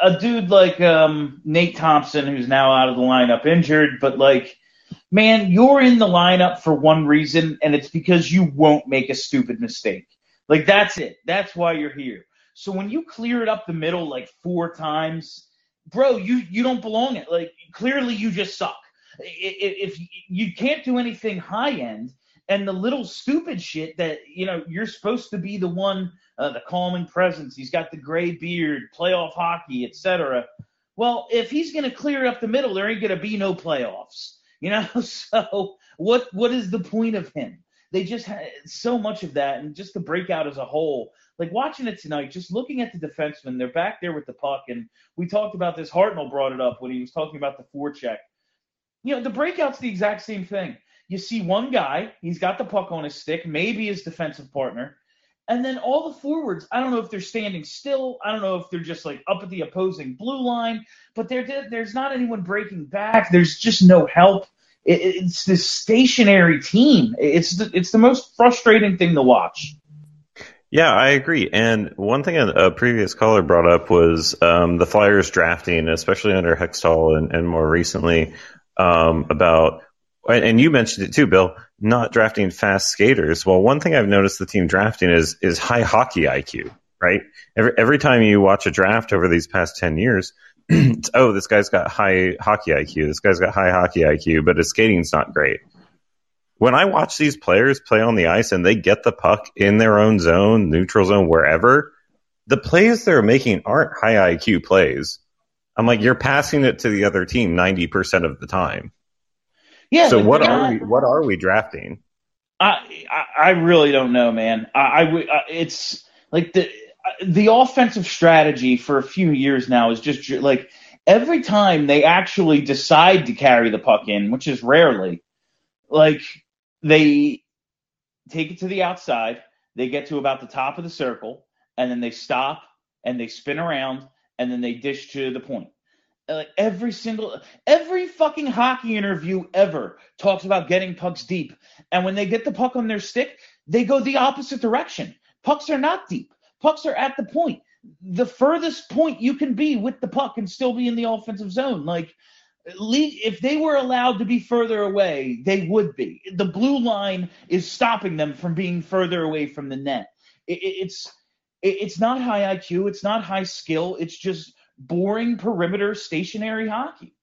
a dude like um, nate thompson who's now out of the lineup injured but like man, you're in the lineup for one reason, and it's because you won't make a stupid mistake. Like that's it. That's why you're here. So when you clear it up the middle like four times, bro, you you don't belong it. Like clearly you just suck. If you can't do anything high end, and the little stupid shit that you know you're supposed to be the one, uh, the calming presence. He's got the gray beard, playoff hockey, etc. Well, if he's gonna clear it up the middle, there ain't gonna be no playoffs. You know, so what what is the point of him? They just had so much of that, and just the breakout as a whole. Like watching it tonight, just looking at the defensemen, they're back there with the puck, and we talked about this. Hartnell brought it up when he was talking about the forecheck. You know, the breakout's the exact same thing. You see one guy, he's got the puck on his stick, maybe his defensive partner, and then all the forwards, I don't know if they're standing still. I don't know if they're just like up at the opposing blue line, but there, there's not anyone breaking back. There's just no help. It, it's this stationary team. It's the, it's the most frustrating thing to watch. Yeah, I agree. And one thing a, previous caller brought up was um, the Flyers drafting, especially under Hextall and, and more recently, um, about and you mentioned it too, Bill, not drafting fast skaters. Well, one thing I've noticed the team drafting is is high hockey IQ, right? Every every time you watch a draft over these past ten years, it's oh, this guy's got high hockey IQ. This guy's got high hockey IQ, but his skating's not great. When I watch these players play on the ice and they get the puck in their own zone, neutral zone, wherever, the plays they're making aren't high IQ plays. I'm like, you're passing it to the other team 90% of the time. Yeah. So what are we? What are we drafting? I I, I really don't know, man. I, I, I uh, it's like the the offensive strategy for a few years now is just like every time they actually decide to carry the puck in, which is rarely, like they take it to the outside they get to about the top of the circle, and then they stop and they spin around and then they dish to the point. Like every single, every fucking hockey interview ever talks about getting pucks deep, and when they get the puck on their stick, they go the opposite direction. Pucks are not deep. Pucks are at the point. The furthest point you can be with the puck and still be in the offensive zone. Like if they were allowed to be further away, they would be. The blue line is stopping them from being further away from the net. It, it- it's it's not high IQ, it's not high skill, it's just boring perimeter stationary hockey.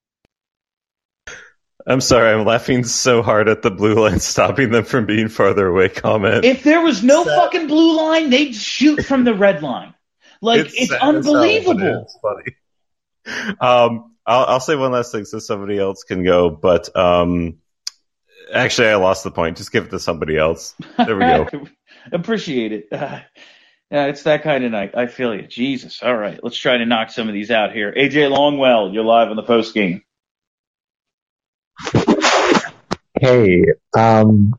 I'm sorry, I'm laughing so hard at the blue line stopping them from being farther away comment. If there was no fucking blue line, they'd shoot from the red line. Like it's, sad as hell, but unbelievable. It's funny. Um, I'll, I'll say one last thing so somebody else can go, but um, actually, I lost the point. Just give it to somebody else. There we go. Appreciate it. Uh, yeah, it's that kind of night. I feel you. Jesus. All right, let's try to knock some of these out here. AJ Longwell, you're live on the post game. Hey, um,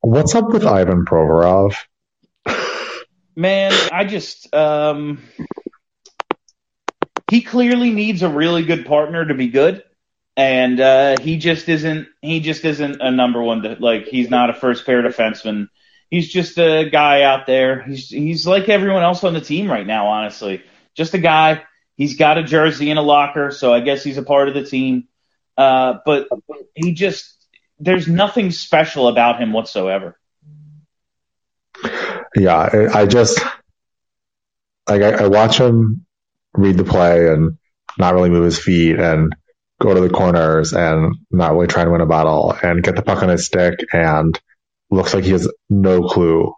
what's up with Ivan Provorov? Man, I just um he clearly needs a really good partner to be good. And uh he just isn't he just isn't a number one to, like he's not a first pair defenseman. He's just a guy out there. He's he's like everyone else on the team right now, honestly. Just a guy. He's got a jersey in a locker, so I guess he's a part of the team. Uh but he just there's nothing special about him whatsoever. Yeah, I, I just like I, I watch him read the play and not really move his feet and go to the corners and not really try and win a battle and get the puck on his stick and looks like he has no clue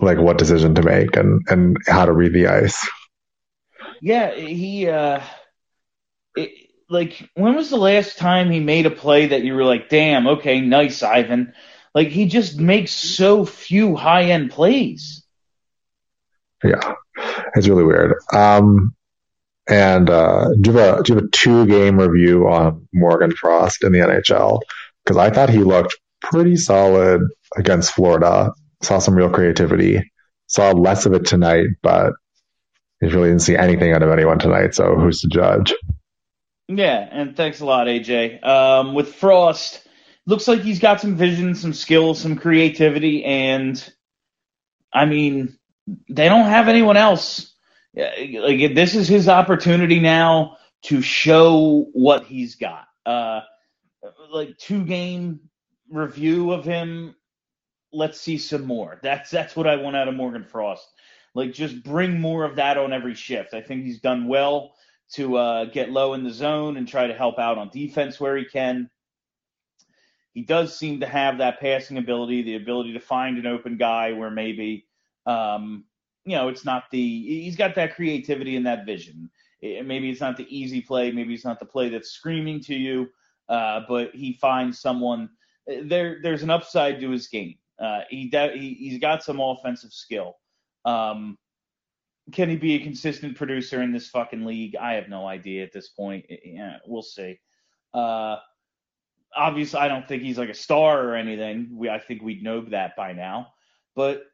like what decision to make and and how to read the ice. Yeah, he uh it, like when was the last time he made a play that you were like, "Damn, okay, nice, Ivan." Like he just makes so few high-end plays. Yeah, it's really weird. Um, and uh, do you have a do you have a two game review on Morgan Frost in the NHL? Because I thought he looked pretty solid against Florida. Saw some real creativity. Saw less of it tonight, but he really didn't see anything out of anyone tonight. So who's to judge? Yeah, and thanks a lot, AJ. Um, with Frost, looks like he's got some vision, some skill, some creativity, and I mean, they don't have anyone else. Like this is his opportunity now to show what he's got. Uh, like two game review of him. Let's see some more. That's that's what I want out of Morgan Frost. Like just bring more of that on every shift. I think he's done well to uh, get low in the zone and try to help out on defense where he can. He does seem to have that passing ability, the ability to find an open guy where maybe, um, you know, it's not the, he's got that creativity and that vision. It- maybe it's not the easy play, maybe it's not the play that's screaming to you, uh, but he finds someone. There, there's an upside to his game. Uh, he he's got some offensive skill. Um, can he be a consistent producer in this fucking league? I have no idea at this point. Yeah, we'll see. Uh, obviously, I don't think he's like a star or anything. We, I think we'd know that by now. But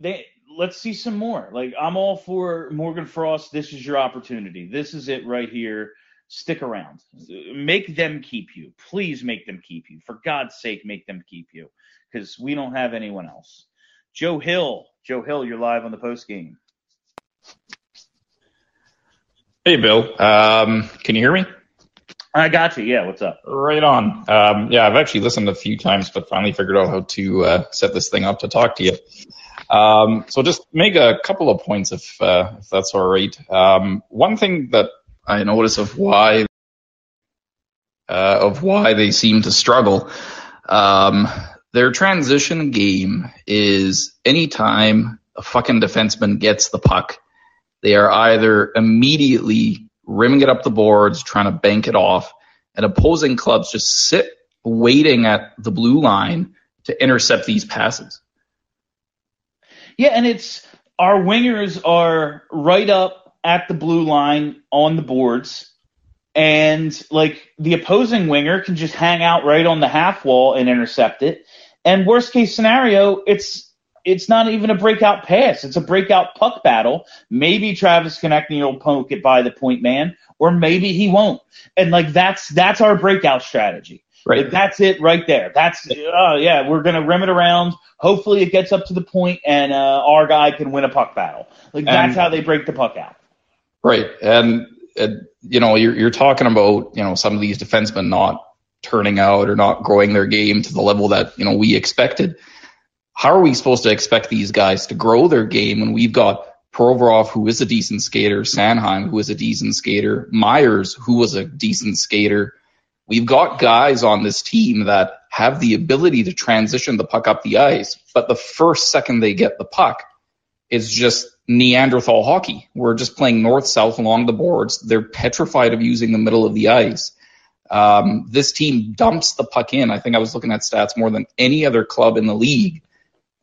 they let's see some more. Like I'm all for Morgan Frost. This is your opportunity. This is it right here. Stick around. Make them keep you. Please make them keep you. For God's sake, make them keep you. Because we don't have anyone else. Joe Hill. Joe Hill, you're live on the post game. Hey, Bill. Um, can you hear me? I got you. Yeah, what's up? Right on. Um, yeah, I've actually listened a few times, but finally figured out how to uh, set this thing up to talk to you. Um, so just make a couple of points if uh, if that's all right. Um, one thing that I notice of why uh, of why they seem to struggle, um, their transition game is anytime a fucking defenseman gets the puck, they are either immediately rimming it up the boards, trying to bank it off, and opposing clubs just sit waiting at the blue line to intercept these passes. Yeah, and it's our wingers are right up at the blue line on the boards, and like the opposing winger can just hang out right on the half wall and intercept it. And worst case scenario, it's it's not even a breakout pass. It's a breakout puck battle. Maybe Travis Konecny will poke it by the point man, or maybe he won't. And like that's that's our breakout strategy. Right. That's it right there. That's oh yeah, we're gonna rim it around. Hopefully it gets up to the point and uh, our guy can win a puck battle. Like that's And- how they break the puck out. Right, and uh, you know you're you're talking about you know some of these defensemen not turning out or not growing their game to the level that you know we expected. How are we supposed to expect these guys to grow their game when we've got Provorov, who is a decent skater, Sanheim, who is a decent skater, Myers, who was a decent skater. We've got guys on this team that have the ability to transition the puck up the ice, but the first second they get the puck, is just Neanderthal hockey. We're just playing north south along the boards. They're petrified of using the middle of the ice. Um, this team dumps the puck in. I think I was looking at stats more than any other club in the league.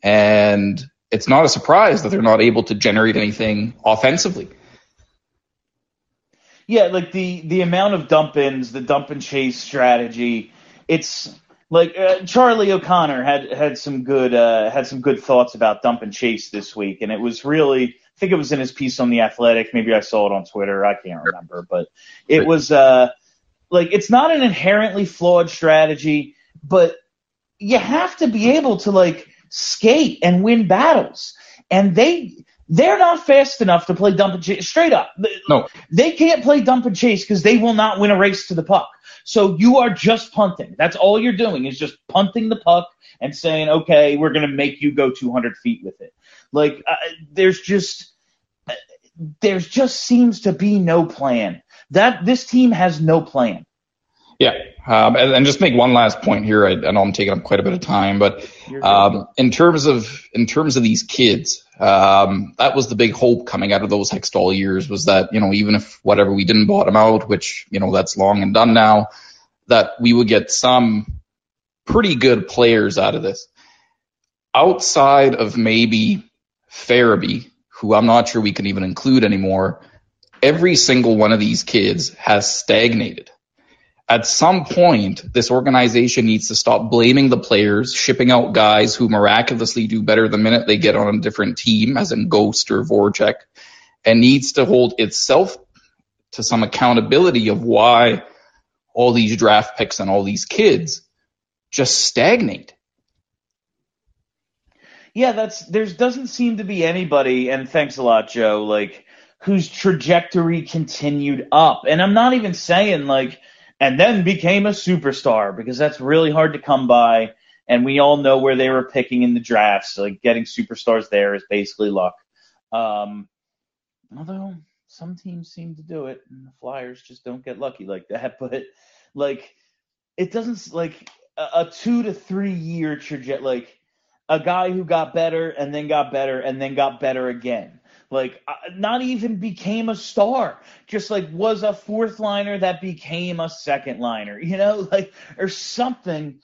And it's not a surprise that they're not able to generate anything offensively. Yeah, like the the amount of dump ins, the dump and chase strategy. It's like uh, Charlie O'Connor had had some good uh, had some good thoughts about dump and chase this week, and it was really I think it was in his piece on the Athletic. Maybe I saw it on Twitter. I can't remember, but it was uh like it's not an inherently flawed strategy, but you have to be able to like skate and win battles, and they they're not fast enough to play dump and chase straight up. No. They can't play dump and chase because they will not win a race to the puck. So you are just punting. That's all you're doing is just punting the puck and saying, okay, we're going to make you go 200 feet with it. Like, uh, there's just, uh, there's just seems to be no plan. That this team has no plan. Yeah, um, and, and just make one last point here. I, I know I'm taking up quite a bit of time, but um, in terms of in terms of these kids, um, that was the big hope coming out of those Hextall years was that you know even if whatever we didn't bottom out, which you know that's long and done now, that we would get some pretty good players out of this. Outside of maybe Farabee, who I'm not sure we can even include anymore, every single one of these kids has stagnated at some point, this organization needs to stop blaming the players, shipping out guys who miraculously do better the minute they get on a different team, as in Ghost or Voracek, and needs to hold itself to some accountability of why all these draft picks and all these kids just stagnate. Yeah, that's there's doesn't seem to be anybody, and thanks a lot, Joe, like whose trajectory continued up. And I'm not even saying like and then became a superstar because that's really hard to come by. And we all know where they were picking in the drafts. Like getting superstars there is basically luck. Um, although some teams seem to do it, and the Flyers just don't get lucky like that. But like, it doesn't like a, a two to three year trajectory. Like a guy who got better and then got better and then got better again. Like, uh, not even became a star, just like was a fourth liner that became a second liner, you know, like, or something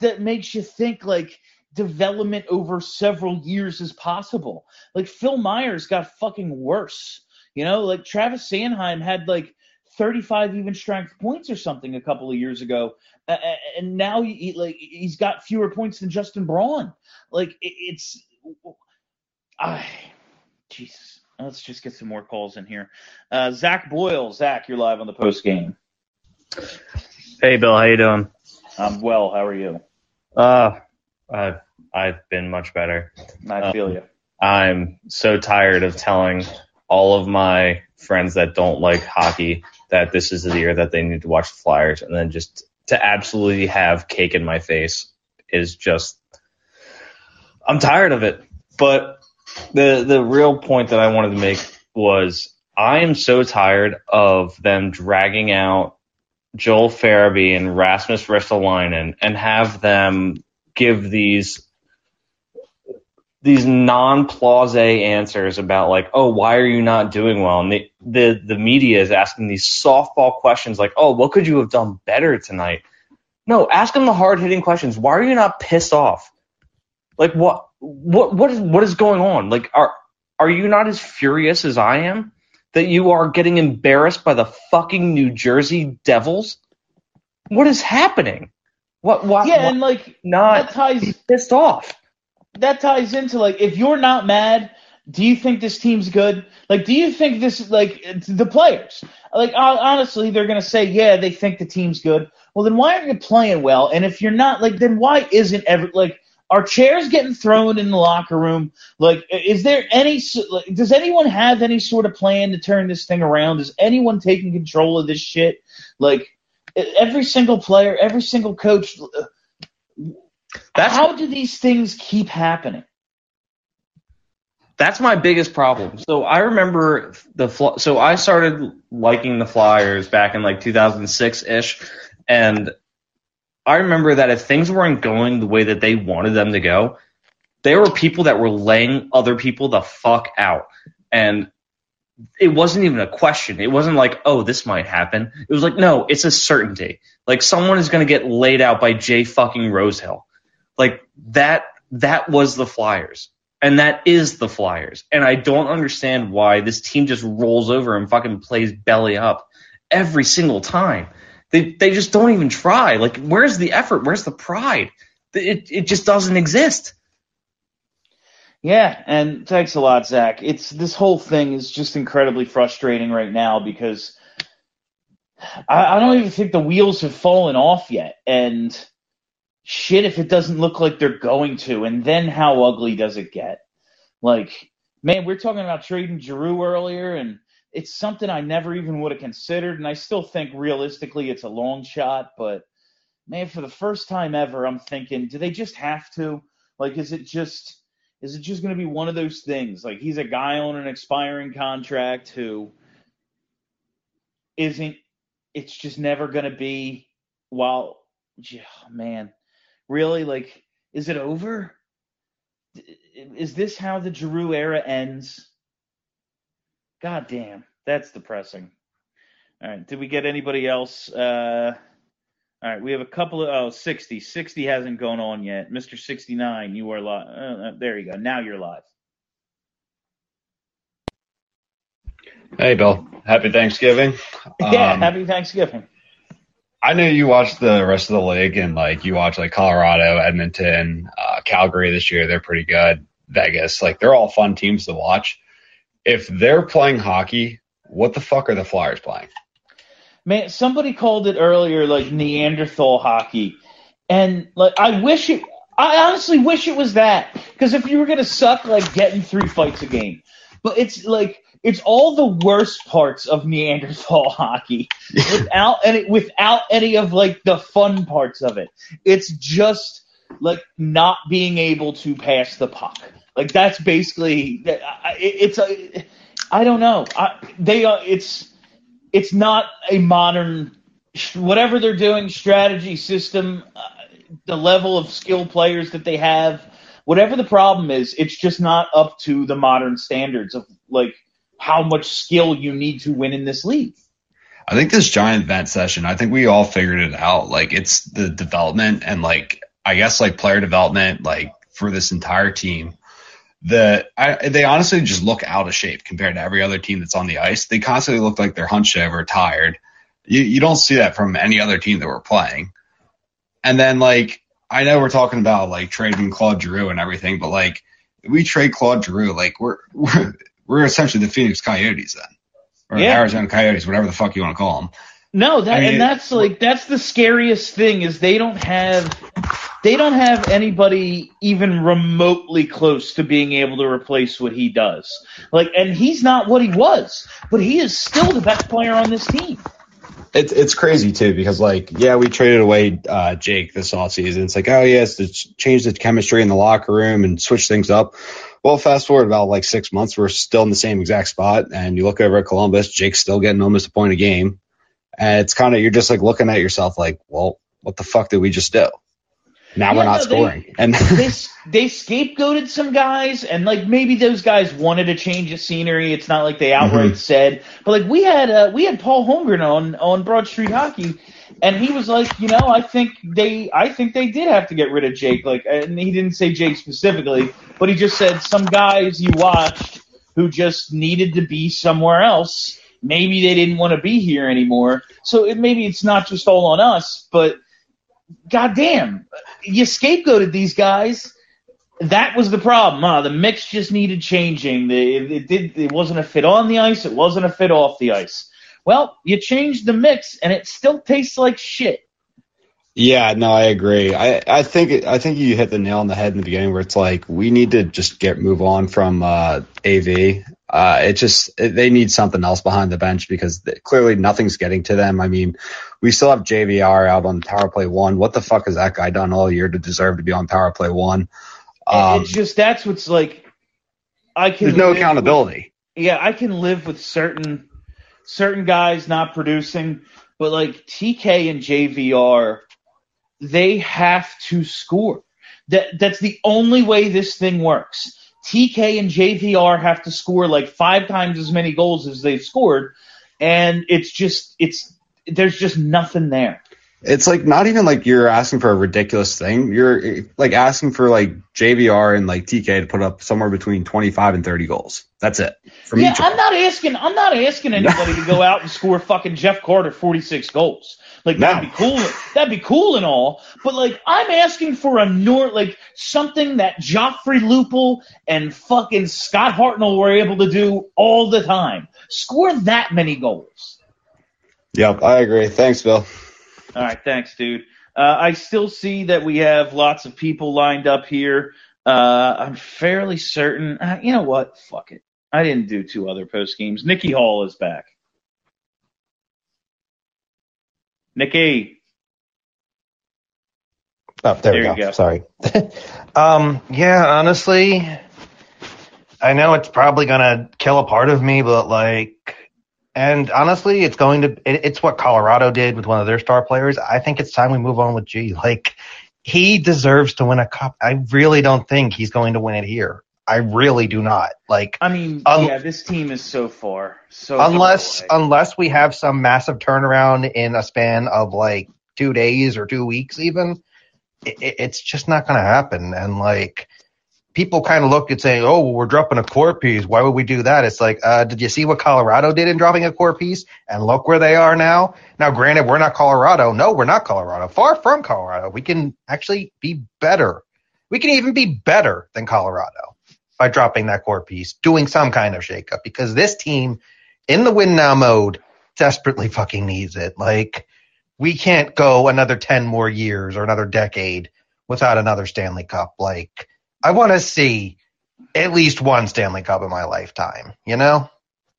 that makes you think like development over several years is possible. Like, Phil Myers got fucking worse, you know, like Travis Sanheim had like 35 even strength points or something a couple of years ago. Uh, and now he, like he's got fewer points than Justin Braun. Like it, it's I Jesus. Let's just get some more calls in here. Uh, Zach Boyle, Zach, you're live on the post game. Hey, Bill, how you doing? I'm well. How are you? Uh, I've I've been much better. I feel you. I'm so tired of telling all of my friends that don't like hockey that this is the year that they need to watch the Flyers, and then just to absolutely have cake in my face is just. I'm tired of it. But the the real point that I wanted to make was I am so tired of them dragging out Joel Farabee and Rasmus Ristolainen and have them give these these non-plause answers about like, oh, why are you not doing well? And the, the the media is asking these softball questions like, oh, what could you have done better tonight? No, ask them the hard-hitting questions. Why are you not pissed off? Like what what what is what is going on? Like are are you not as furious as I am that you are getting embarrassed by the fucking New Jersey Devils? What is happening? What why Yeah, and like not that ties pissed off? that ties into like if you're not mad, do you think this team's good? Like, do you think this like the players? Like, honestly, they're gonna say, yeah, they think the team's good. Well, then why aren't you playing well? And if you're not, like, then why isn't every like are chairs getting thrown in the locker room? Like, is there any? Like, does anyone have any sort of plan to turn this thing around? Is anyone taking control of this shit? Like, every single player, every single coach. uh, how do these things keep happening? That's my biggest problem. So I remember the so I started liking the Flyers back in like 2006 ish, and I remember that if things weren't going the way that they wanted them to go, there were people that were laying other people the fuck out, and it wasn't even a question. It wasn't like, oh, this might happen. It was like, no, it's a certainty. Like someone is going to get laid out by Jay fucking Rosehill. Like that, that was the Flyers. And that is the Flyers. And I don't understand why this team just rolls over and fucking plays belly up every single time. They, they just don't even try. Like, where's the effort? Where's the pride? It, it just doesn't exist. Yeah, and thanks a lot, Zach. It's this whole thing is just incredibly frustrating right now because I, I don't even think the wheels have fallen off yet, and shit, if it doesn't look like they're going to, and then how ugly does it get? Like, man, we are talking about trading Giroux earlier, and it's something I never even would have considered, and I still think realistically it's a long shot, but man, for the first time ever, I'm thinking, do they just have to? Like, is it just is it just going to be one of those things? Like, he's a guy on an expiring contract who isn't. It's just never going to be. While, yeah, man, really, like, is it over? Is this how the Giroux era ends? God damn, that's depressing. All right, did we get anybody else? Uh, all right, we have a couple of oh 60. 60 hasn't gone on yet. Mr. 69, you are live. Uh, uh, there you go. Now you're live. Hey, Bill. Happy Thanksgiving. Yeah, Um, happy Thanksgiving. I know you watch the rest of the league and like you watch like Colorado, Edmonton, uh, Calgary this year. They're pretty good. Vegas, like they're all fun teams to watch. If they're playing hockey, what the fuck are the Flyers playing? Man, somebody called it earlier like Neanderthal hockey, and like I wish it. I honestly wish it was that because if you were gonna suck, like getting three fights a game, but it's like it's all the worst parts of Neanderthal hockey without any without any of like the fun parts of it. It's just like not being able to pass the puck. Like that's basically that. It's a. I don't know. I, they are. It's it's not a modern whatever they're doing strategy system uh, the level of skill players that they have whatever the problem is it's just not up to the modern standards of like how much skill you need to win in this league I think this giant vent session, I think we all figured it out. Like it's the development and like I guess like player development, like for this entire team. The I, they honestly just look out of shape compared to every other team that's on the ice. They constantly look like they're hunched over, tired. You you don't see that from any other team that we're playing. And then like I know we're talking about like trading Claude Giroux and everything, but like we trade Claude Giroux, like we're we're we're essentially the Phoenix Coyotes then, or Yeah. the Arizona Coyotes, whatever the fuck you want to call them. No, that I mean, and that's like that's the scariest thing is they don't have they don't have anybody even remotely close to being able to replace what he does. Like and he's not what he was, but he is still the best player on this team. It's it's crazy too because like yeah we traded away uh, Jake this offseason. It's like oh it's to change the chemistry in the locker room and switch things up. Well fast forward about like six months we're still in the same exact spot and you look over at Columbus Jake's still getting almost a point a game and it's kind of you're just like looking at yourself like well what the fuck did we just do? Now Yeah, we're not no, they- scoring and they they scapegoated some guys, and like maybe those guys wanted a change of scenery. It's not like they outright Mhm. said, but like we had uh, we had Paul Holmgren on on Broad Street Hockey, and he was like, you know, I think they I think they did have to get rid of Jake. Like, and he didn't say Jake specifically, but he just said some guys you watched who just needed to be somewhere else. Maybe they didn't want to be here anymore. So it, maybe it's not just all on us, but goddamn, you scapegoated these guys, that was the problem. Uh, the mix just needed changing. The, it, it did. It wasn't a fit on the ice. It wasn't a fit off the ice. Well, you changed the mix, and it still tastes like shit. Yeah, no, I agree. I, I think I think you hit the nail on the head in the beginning where it's like we need to just get move on from uh, AV. Uh, it just it, they need something else behind the bench because th- clearly nothing's getting to them. I mean, we still have JVR out on power play one. What the fuck has that guy done all year to deserve to be on power play one? Um, it's just that's what's like. I can. there's no accountability. with- yeah, I can live with certain certain guys not producing, but like TK and JVR, they have to score. That that's the only way this thing works. TK and JVR have to score like five times as many goals as they've scored, and it's just it's there's just nothing there. It's like not even like you're asking for a ridiculous thing. You're like asking for like JVR and like TK to put up somewhere between 25 and 30 goals. That's it from yeah, I'm not asking. I'm not asking anybody to go out and score fucking Jeff Carter 46 goals. Like that'd be cool. That'd be cool and all. But like, I'm asking for a nor like something that Joffrey Lupul and fucking Scott Hartnell were able to do all the time. Score that many goals. Yep, I agree. Thanks, Bill. All right, thanks, dude. Uh, I still see that we have lots of people lined up here. Uh, I'm fairly certain. Uh, you know what? Fuck it. I didn't do two other post games. Nikki Hall is back. Nikki. Oh, there, we go. go. Sorry. um, yeah, honestly, I know it's probably gonna kill a part of me, but like, and honestly, it's going to. It, it's what Colorado did with one of their star players. I think it's time we move on with G. Like, he deserves to win a cup. I really don't think he's going to win it here. I really do not. Like, I mean, Um, yeah, this team is so far. So unless away. unless we have some massive turnaround in a span of like two days or two weeks even it- it's just not going to happen and like people kind of look at saying oh well, we're dropping a core piece. Why would we do that? It's like uh, did you see what colorado did in dropping a core piece? And look where they are now. Now granted we're not colorado. No we're not colorado. Far from colorado. We can actually be better. We can even be better than colorado by dropping that core piece, doing some kind of shakeup because this team in the win now mode desperately fucking needs it. Like we can't go another 10 more years or another decade without another Stanley Cup. Like I want to see at least one Stanley Cup in my lifetime, you know?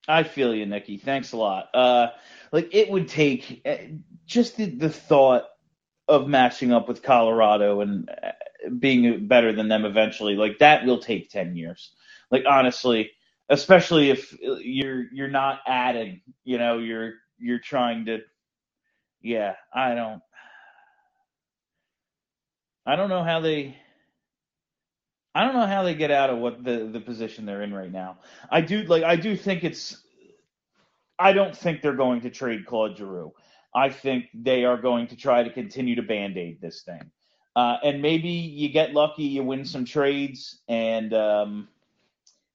I feel you, Nikki. Thanks a lot. Uh, like it would take uh, just the, the thought of matching up with Colorado and uh, being better than them eventually. Like that will take ten years. Like honestly, especially if you're you're not adding. You know, you're you're trying to. Yeah, I don't. I don't know how they. I don't know how they get out of what the the position they're in right now. I do like I do think it's I don't think they're going to trade Claude Giroux. I think they are going to try to continue to band-aid this thing. Uh, and maybe you get lucky, you win some trades, and um,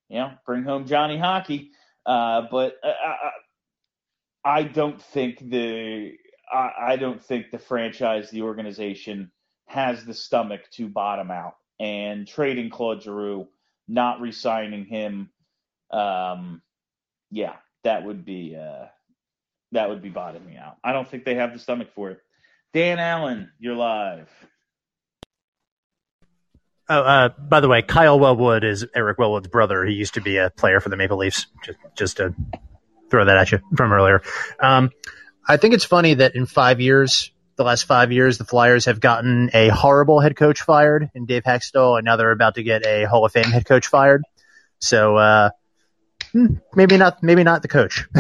you know, bring home Johnny Hockey. Uh, but I, I, I don't think the I, I don't think the franchise, the organization, has the stomach to bottom out and trading Claude Giroux, not re-signing him. Um, yeah, that would be uh, that would be bottoming me out. I don't think they have the stomach for it. Dan Allen, you're live. Oh, uh, by the way, Kyle Wellwood is Eric Wellwood's brother. He used to be a player for the Maple Leafs. Just, just to throw that at you from earlier. Um, I think it's funny that in five years, the last five years, the Flyers have gotten a horrible head coach fired in Dave Hakstol, and now they're about to get a Hall of Fame head coach fired. So uh, hmm, maybe not, maybe not the coach.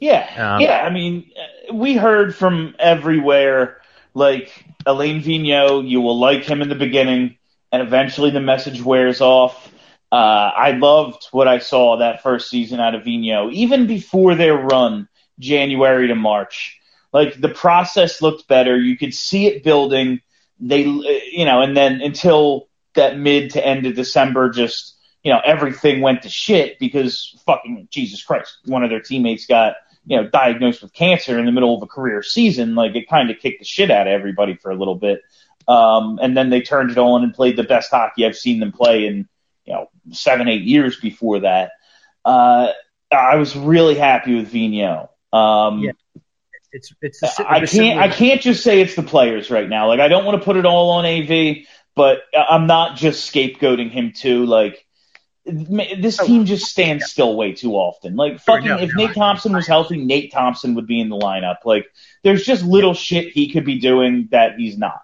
Yeah, Um, yeah. I mean, uh, we heard from everywhere, like Alain Vigneault. You will like him in the beginning, and eventually the message wears off. Uh, I loved what I saw that first season out of Vigneault, even before their run, January to March. Like the process looked better. You could see it building. They, you know, and then until that mid to end of December, just you know, everything went to shit because fucking Jesus Christ, one of their teammates got you know diagnosed with cancer in the middle of a career season. Like it kind of kicked the shit out of everybody for a little bit. Um, and then they turned it on and played the best hockey I've seen them play in, you know, seven, eight years before that. Uh, I was really happy with Vigneault. Um, Yeah. It's it's. a si- I can't. I can't just say it's the players right now. Like I don't want to put it all on AV, but I'm not just scapegoating him too. Like this oh. team just stands still way too often. Like fucking, no, if Nate Thompson was healthy, Nate Thompson would be in the lineup. Like there's just little shit he could be doing that he's not.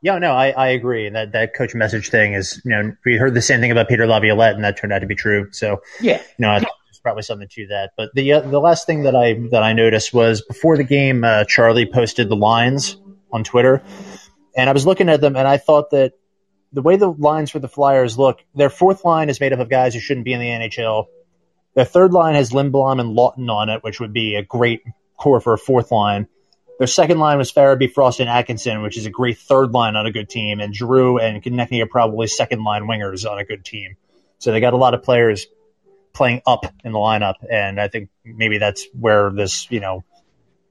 Yeah, no, I, I agree. And That that coach message thing is, you know, we heard the same thing about Peter Laviolette, and that turned out to be true. So, Yeah. you know, I think there's probably something to that. But the uh, the last thing that I that I noticed was before the game, uh, Charlie posted the lines on Twitter, and I was looking at them, and I thought that the way the lines for the Flyers look, their fourth line is made up of guys who shouldn't be in the NHL. Their third line has Lindblom and Laughton on it, which would be a great core for a fourth line. Their second line was Farabee, Frost, and Atkinson, which is a great third line on a good team, and Drew and Konecny are probably second line wingers on a good team. So they got a lot of players playing up in the lineup, and I think maybe that's where this, you know,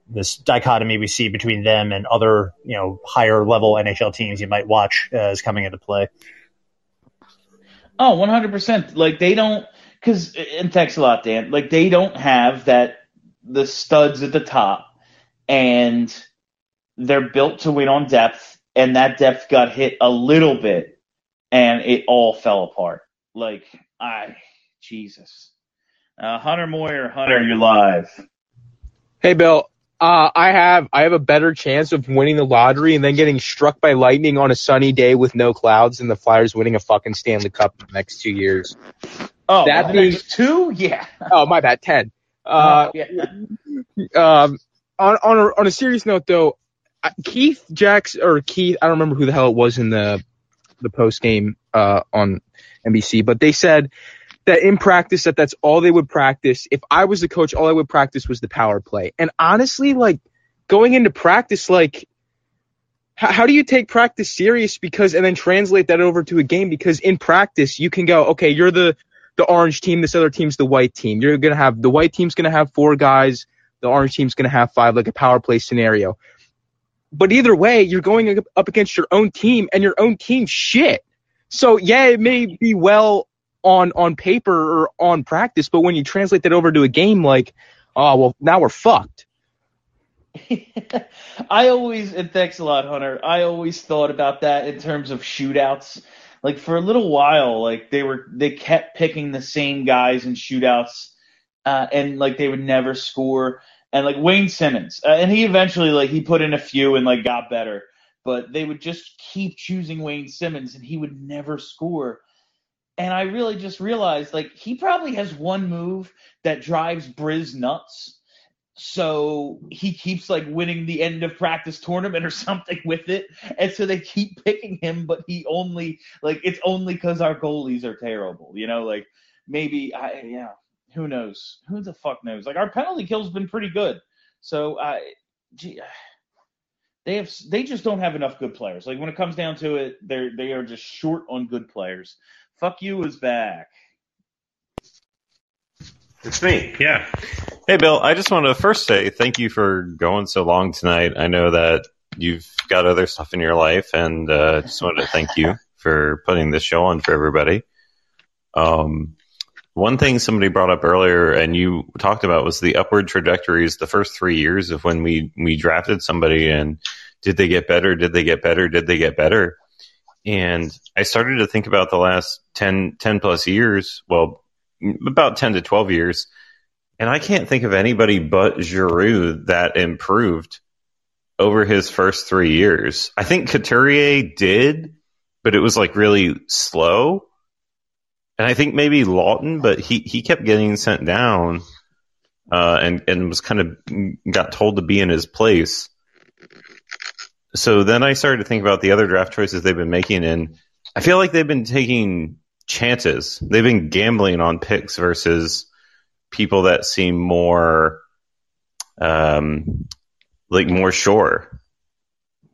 this dichotomy we see between them and other, you know, higher level NHL teams you might watch uh, is coming into play. Oh, 100%. Like they don't, cause, and thanks a lot, Dan. Like they don't have that, the studs at the top and they're built to win on depth and that depth got hit a little bit and it all fell apart. Like I, Jesus. Uh, Hunter Moyer, Hunter, you're live. Hey Bill, uh, I have I have a better chance of winning the lottery and then getting struck by lightning on a sunny day with no clouds than the Flyers winning a fucking Stanley Cup in the next two years. Oh, that being two? Yeah. oh my bad, ten. Uh, um, on on a, on a serious note though, Keith Jacks or Keith, I don't remember who the hell it was in the the post game uh, on NBC, but they said that in practice that that's all they would practice. If I was the coach, all I would practice was the power play. And honestly, like going into practice, like h- how do you take practice serious because and then translate that over to a game? Because in practice, you can go, okay, you're the the orange team, this other team's the white team. You're gonna have the white team's gonna have four guys, the orange team's gonna have five, like a power play scenario. But either way, you're going up against your own team, and your own team shit. So yeah, it may be well on on paper or on practice, but when you translate that over to a game, like, oh well, now we're fucked. I always, and thanks a lot, Hunter. I always thought about that in terms of shootouts. Like for a little while, like they were, they kept picking the same guys in shootouts, uh, and like they would never score. And like Wayne Simmonds, uh, and he eventually like he put in a few and like got better, but they would just keep choosing Wayne Simmonds, and he would never score. And I really just realized like he probably has one move that drives Briz nuts. So he keeps like winning the end of practice tournament or something with it. And so they keep picking him but he only like it's only because our goalies are terrible you know? Like maybe i yeah who knows? Who the fuck knows? Like our penalty kill's been pretty good. So i gee, they have they just don't have enough good players. Like when it comes down to it they're they are just short on good players fuck you is back It's me. Yeah. Hey, Bill. I just want to first say thank you for going so long tonight. I know that you've got other stuff in your life, and uh, just wanted to thank you for putting this show on for everybody. Um, one thing somebody brought up earlier, and you talked about, was the upward trajectories the first three years of when we we drafted somebody, and did they get better? Did they get better? Did they get better? And I started to think about the last 10, 10 plus years. Well, about 10 to 12 years. And I can't think of anybody but Giroux that improved over his first three years. I think Couturier did, but it was like really slow. And I think maybe Laughton, but he, he kept getting sent down, uh, and, and was kind of got told to be in his place. So then I started to think about the other draft choices they've been making, and I feel like they've been taking chances. They've been gambling on picks versus people that seem more, um, like more sure.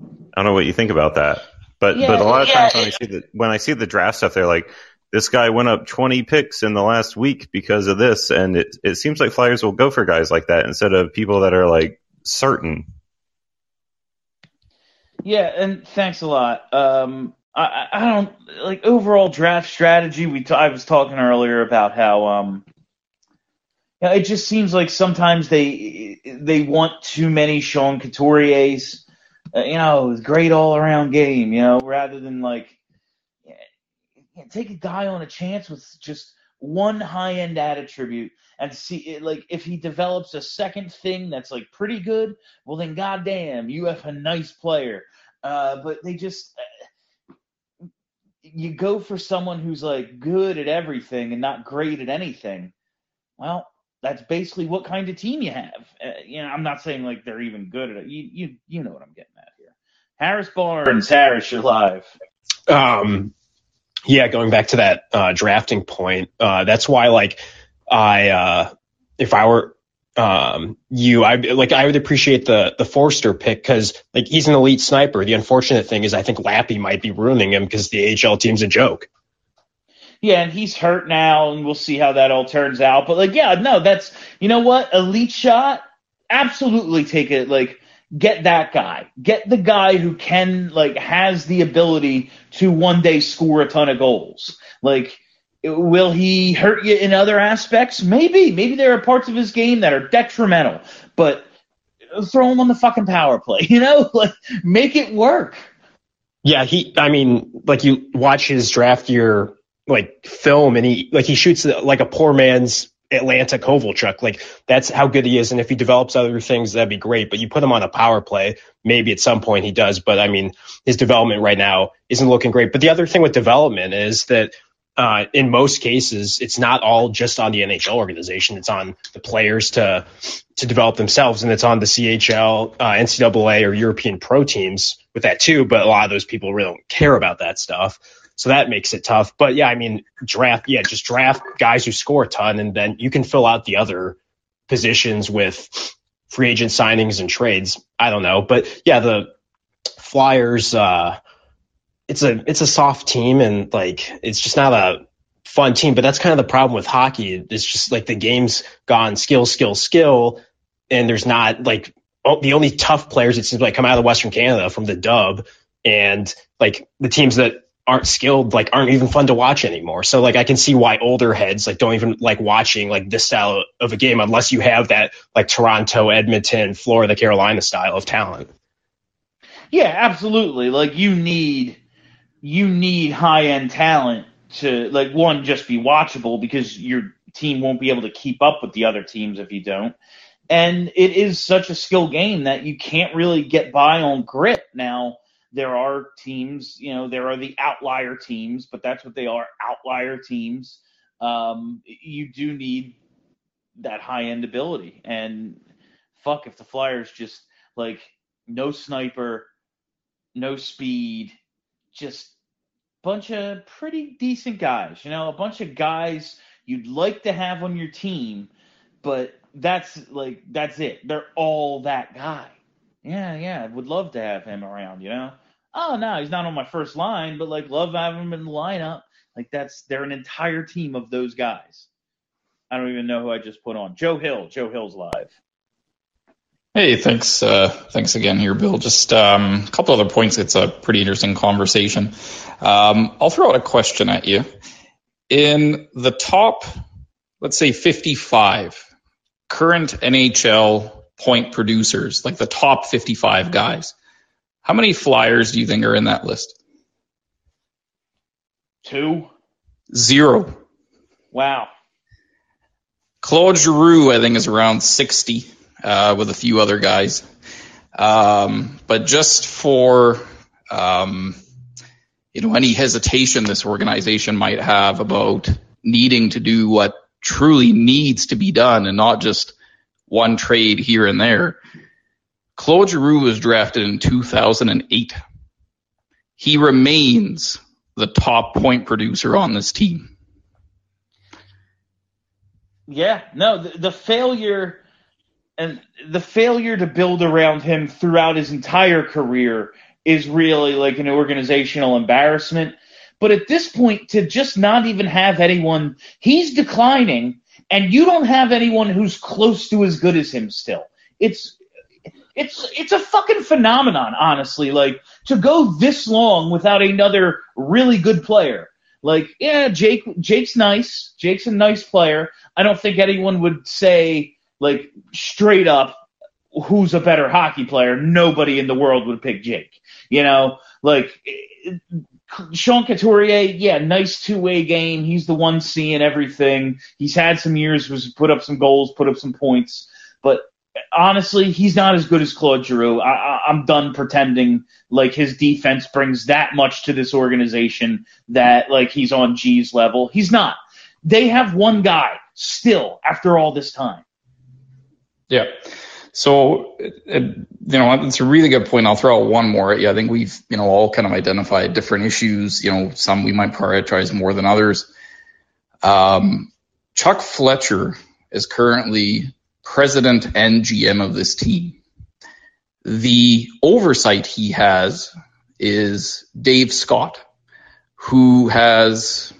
I don't know what you think about that, but Yeah, but a lot of yeah, times when I see the when I see the draft stuff, they're like, this guy went up 20 picks in the last week because of this, and it it seems like Flyers will go for guys like that instead of people that are like certain. Yeah, and thanks a lot. Um, I, I don't like overall draft strategy. We t- I was talking earlier about how um, it just seems like sometimes they they want too many Sean Couturiers. Uh, you know, great all around game. You know, rather than like take a guy on a chance with just one high end attribute and see like if he develops a second thing that's like pretty good well then goddamn you have a nice player uh, but they just uh, you go for someone who's like good at everything and not great at anything. Well that's basically what kind of team you have. Uh, you know i'm not saying like they're even good at it. You you, you know what i'm getting at here. Harris barnes. Harris you're live. Um, yeah, going back to that uh, drafting point, uh, that's why like I uh, if I were um, you, I like I would appreciate the the Foerster pick because like he's an elite sniper. The unfortunate thing is I think Lappy might be ruining him because the AHL team's a joke. Yeah, and he's hurt now, and we'll see how that all turns out. But like, yeah, no, that's you know what, elite shot, absolutely take it. Like, get that guy, get the guy who can like has the ability to one day score a ton of goals. Like, will he hurt you in other aspects? Maybe, maybe there are parts of his game that are detrimental, but throw him on the fucking power play. You know, like make it work. Yeah, he. I mean, like you watch his draft year like film, and he like he shoots like a poor man's Atlanta Kovalchuk. Like that's how good he is. And if he develops other things, that'd be great. But you put him on a power play, maybe at some point he does. But I mean, his development right now isn't looking great. But the other thing with development is that uh, in most cases, it's not all just on the NHL organization. It's on the players to to develop themselves, and it's on the CHL, uh, NCAA, or European pro teams with that too. But a lot of those people really don't care about that stuff, so that makes it tough. But yeah, I mean, draft, yeah, just draft guys who score a ton, and then you can fill out the other positions with free agent signings and trades. I don't know, but yeah, the Flyers. Uh, it's a it's a soft team and like it's just not a fun team. But that's kind of the problem with hockey. It's just like the game's gone skill, skill, skill, and there's not like the only tough players it seems like come out of Western Canada from the dub, and like the teams that aren't skilled like aren't even fun to watch anymore. So like I can see why older heads like don't even like watching like this style of a game unless you have that like Toronto, Edmonton, Florida, Carolina style of talent. Yeah, absolutely. Like you need you need high end talent to like one just be watchable because your team won't be able to keep up with the other teams if you don't. And it is such a skill game that you can't really get by on grit. Now there are teams, you know, there are the outlier teams, but that's what they are, outlier teams. Um, you do need that high end ability. And fuck if the Flyers just like no sniper, no speed, just bunch of pretty decent guys. You know, a bunch of guys you'd like to have on your team, but that's like that's it. They're all that guy. Yeah, yeah, I would love to have him around. You know, oh no, he's not on my first line, but like love having him in the lineup. Like that's they're an entire team of those guys. I don't even know who I just put on. Joe Hill. Joe Hill's live. Hey, thanks. Uh, thanks again here, Bill. Just um, a couple other points. It's a pretty interesting conversation. Um, I'll throw out a question at you. In the top, let's say 55 current NHL point producers, like the top 55 guys, how many Flyers do you think are in that list? Two. Zero. Wow. Claude Giroux, I think, is around 60 uh, with a few other guys. Um, but just for um, you know any hesitation this organization might have about needing to do what truly needs to be done and not just one trade here and there. Claude Giroux was drafted in 2008. He remains the top point producer on this team. Yeah, no, the, the failure and the failure to build around him throughout his entire career is really like an organizational embarrassment. But at this point, to just not even have anyone, he's declining, and you don't have anyone who's close to as good as him still. It's it's it's a fucking phenomenon, honestly. Like to go this long without another really good player. Like, yeah, Jake Jake's nice. Jake's a nice player. I don't think anyone would say like straight up who's a better hockey player. Nobody in the world would pick Jake. You know, like Sean Couturier, yeah, nice two way game. He's the one seeing everything. He's had some years, was put up some goals, put up some points, but honestly, he's not as good as Claude Giroux. I, I'm done pretending like his defense brings that much to this organization that like he's on G's level. He's not. They have one guy still after all this time. Yeah. So, it, you know, it's a really good point. I'll throw out one more you. I think we've, you know, all kind of identified different issues. You know, some we might prioritize more than others. Um, Chuck Fletcher is currently president and GM of this team. The oversight he has is Dave Scott, who has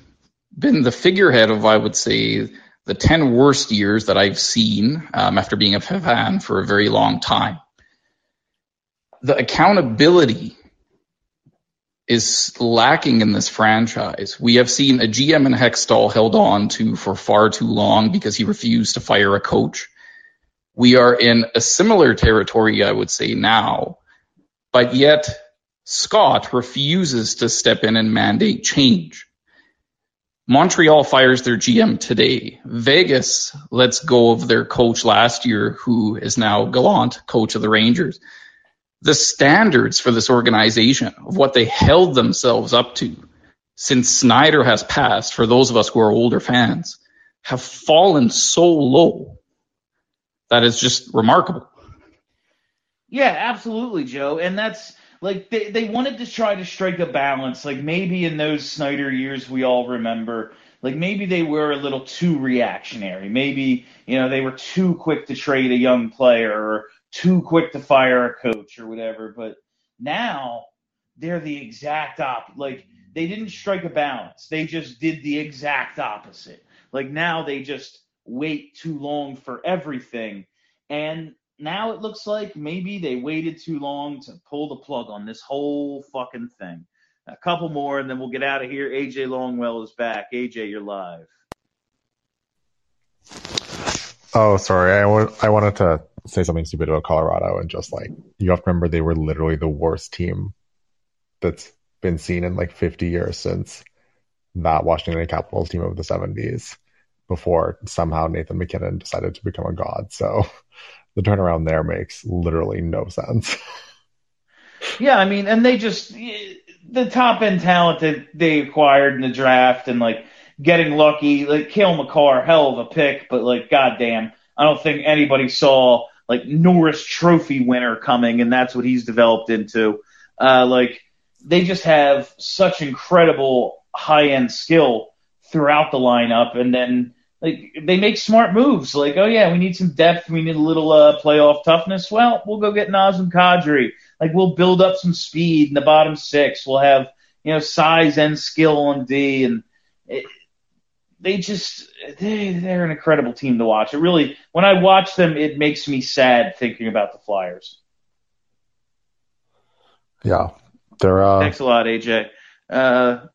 been the figurehead of, I would say, the 10 worst years that I've seen um, after being a fan for a very long time. The accountability is lacking in this franchise. We have seen a GM in Hextall held on to for far too long because he refused to fire a coach. We are in a similar territory, I would say now, but yet Scott refuses to step in and mandate change. Montreal fires their GM today. Vegas lets go of their coach last year, who is now Gallant, coach of the Rangers. The standards for this organization of what they held themselves up to since Snider has passed, for those of us who are older fans, have fallen so low that is just remarkable. Yeah, absolutely, Joe. And that's like they, they wanted to try to strike a balance. Like maybe in those Snider years we all remember, like maybe they were a little too reactionary. Maybe, you know, they were too quick to trade a young player or too quick to fire a coach or whatever. But now they're the exact op like they didn't strike a balance. They just did the exact opposite. Like now they just wait too long for everything. And now it looks like maybe they waited too long to pull the plug on this whole fucking thing. A couple more, and then we'll get out of here. AJ Longwell is back. AJ, you're live. Oh, sorry. I, w- I wanted to say something stupid about Colorado and just like, you have to remember they were literally the worst team that's been seen in like 50 years since that Washington Capitals team of the 70s before somehow Nathan MacKinnon decided to become a god. So the turnaround there makes literally no sense. Yeah, I mean, and they just the top end talent that they acquired in the draft and like getting lucky, like Cale Makar, hell of a pick, but like goddamn, I don't think anybody saw like Norris Trophy winner coming, and that's what he's developed into. Uh, like they just have such incredible high end skill throughout the lineup, and then like they make smart moves. Like, oh yeah, we need some depth. We need a little uh, playoff toughness. Well, we'll go get Nazem Kadri. Like, we'll build up some speed in the bottom six. We'll have you know size and skill on D, and it, they just they they're an incredible team to watch. It really, when I watch them, it makes me sad thinking about the Flyers. Yeah, they're. Uh... Thanks a lot, AJ. Uh,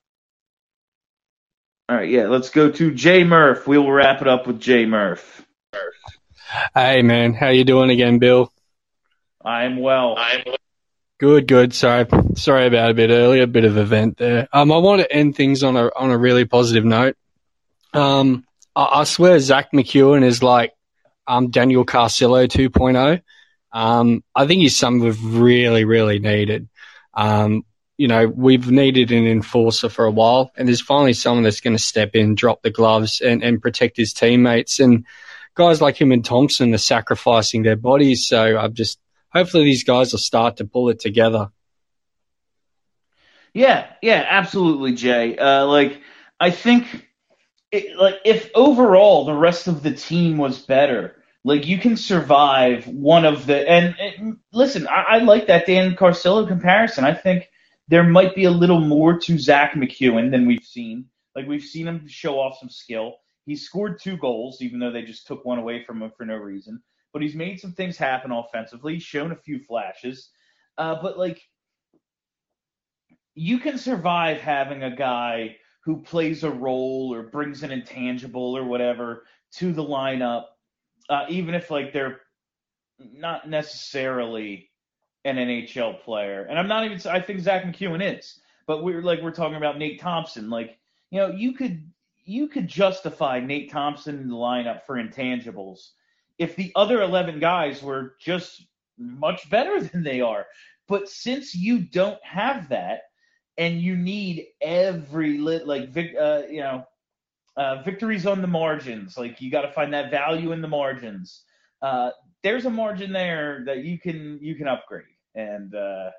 all right, yeah, let's go to Jay Murph. We will wrap it up with Jay Murph. Hey man, how you doing again, Bill? I am well. I am good. Good. Sorry, sorry about a bit earlier, a bit of event there. Um, I want to end things on a on a really positive note. Um, I, I swear Zack MacEwen is like um Daniel Carcillo 2.0. Um, I think he's something we've really, really needed. Um, you know, we've needed an enforcer for a while, and there's finally someone that's going to step in, drop the gloves, and, and protect his teammates. And guys like him and Thompson are sacrificing their bodies. So I'm just hopefully these guys will start to pull it together. Yeah, yeah, absolutely, Jay. Uh, like I think, it, like if overall the rest of the team was better, like you can survive one of the and, and listen, I, I like that Dan Carcillo comparison. I think there might be a little more to Zack MacEwen than we've seen. Like we've seen him show off some skill. He scored two goals, even though they just took one away from him for no reason. But he's made some things happen offensively. Shown a few flashes. Uh, but like, you can survive having a guy who plays a role or brings an intangible or whatever to the lineup, uh, even if like they're not necessarily an NHL player. And I'm not even. I think Zack MacEwen is, but we're like we're talking about Nate Thompson. Like you know, you could you could justify Nate Thompson in the lineup for intangibles if the other 11 guys were just much better than they are. But since you don't have that, and you need every lit like uh, you know uh, victories on the margins. Like you got to find that value in the margins. Uh, there's a margin there that you can you can upgrade, and uh,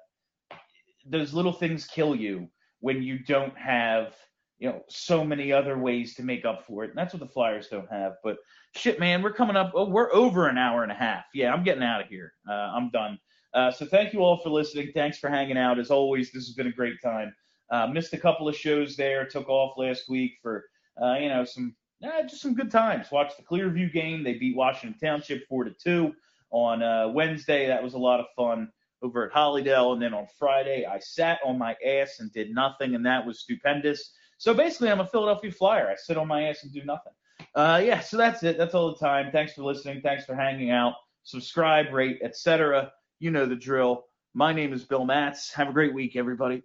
those little things kill you when you don't have you know so many other ways to make up for it. And that's what the Flyers don't have. But shit, man, we're coming up. Oh, we're over an hour and a half. Yeah, I'm getting out of here. Uh, I'm done. Uh, so thank you all for listening. Thanks for hanging out. As always, this has been a great time. Uh, missed a couple of shows there. Took off last week for uh, you know some uh, just some good times. Watched the Clearview game. They beat Washington Township four to two on uh, Wednesday. That was a lot of fun over at Hollydell. And then on Friday, I sat on my ass and did nothing, and that was stupendous. So basically, I'm a Philadelphia Flyer. I sit on my ass and do nothing. Uh, yeah, so that's it. That's all the time. Thanks for listening. Thanks for hanging out. Subscribe, rate, etc. You know the drill. My name is Bill Matz. Have a great week, everybody.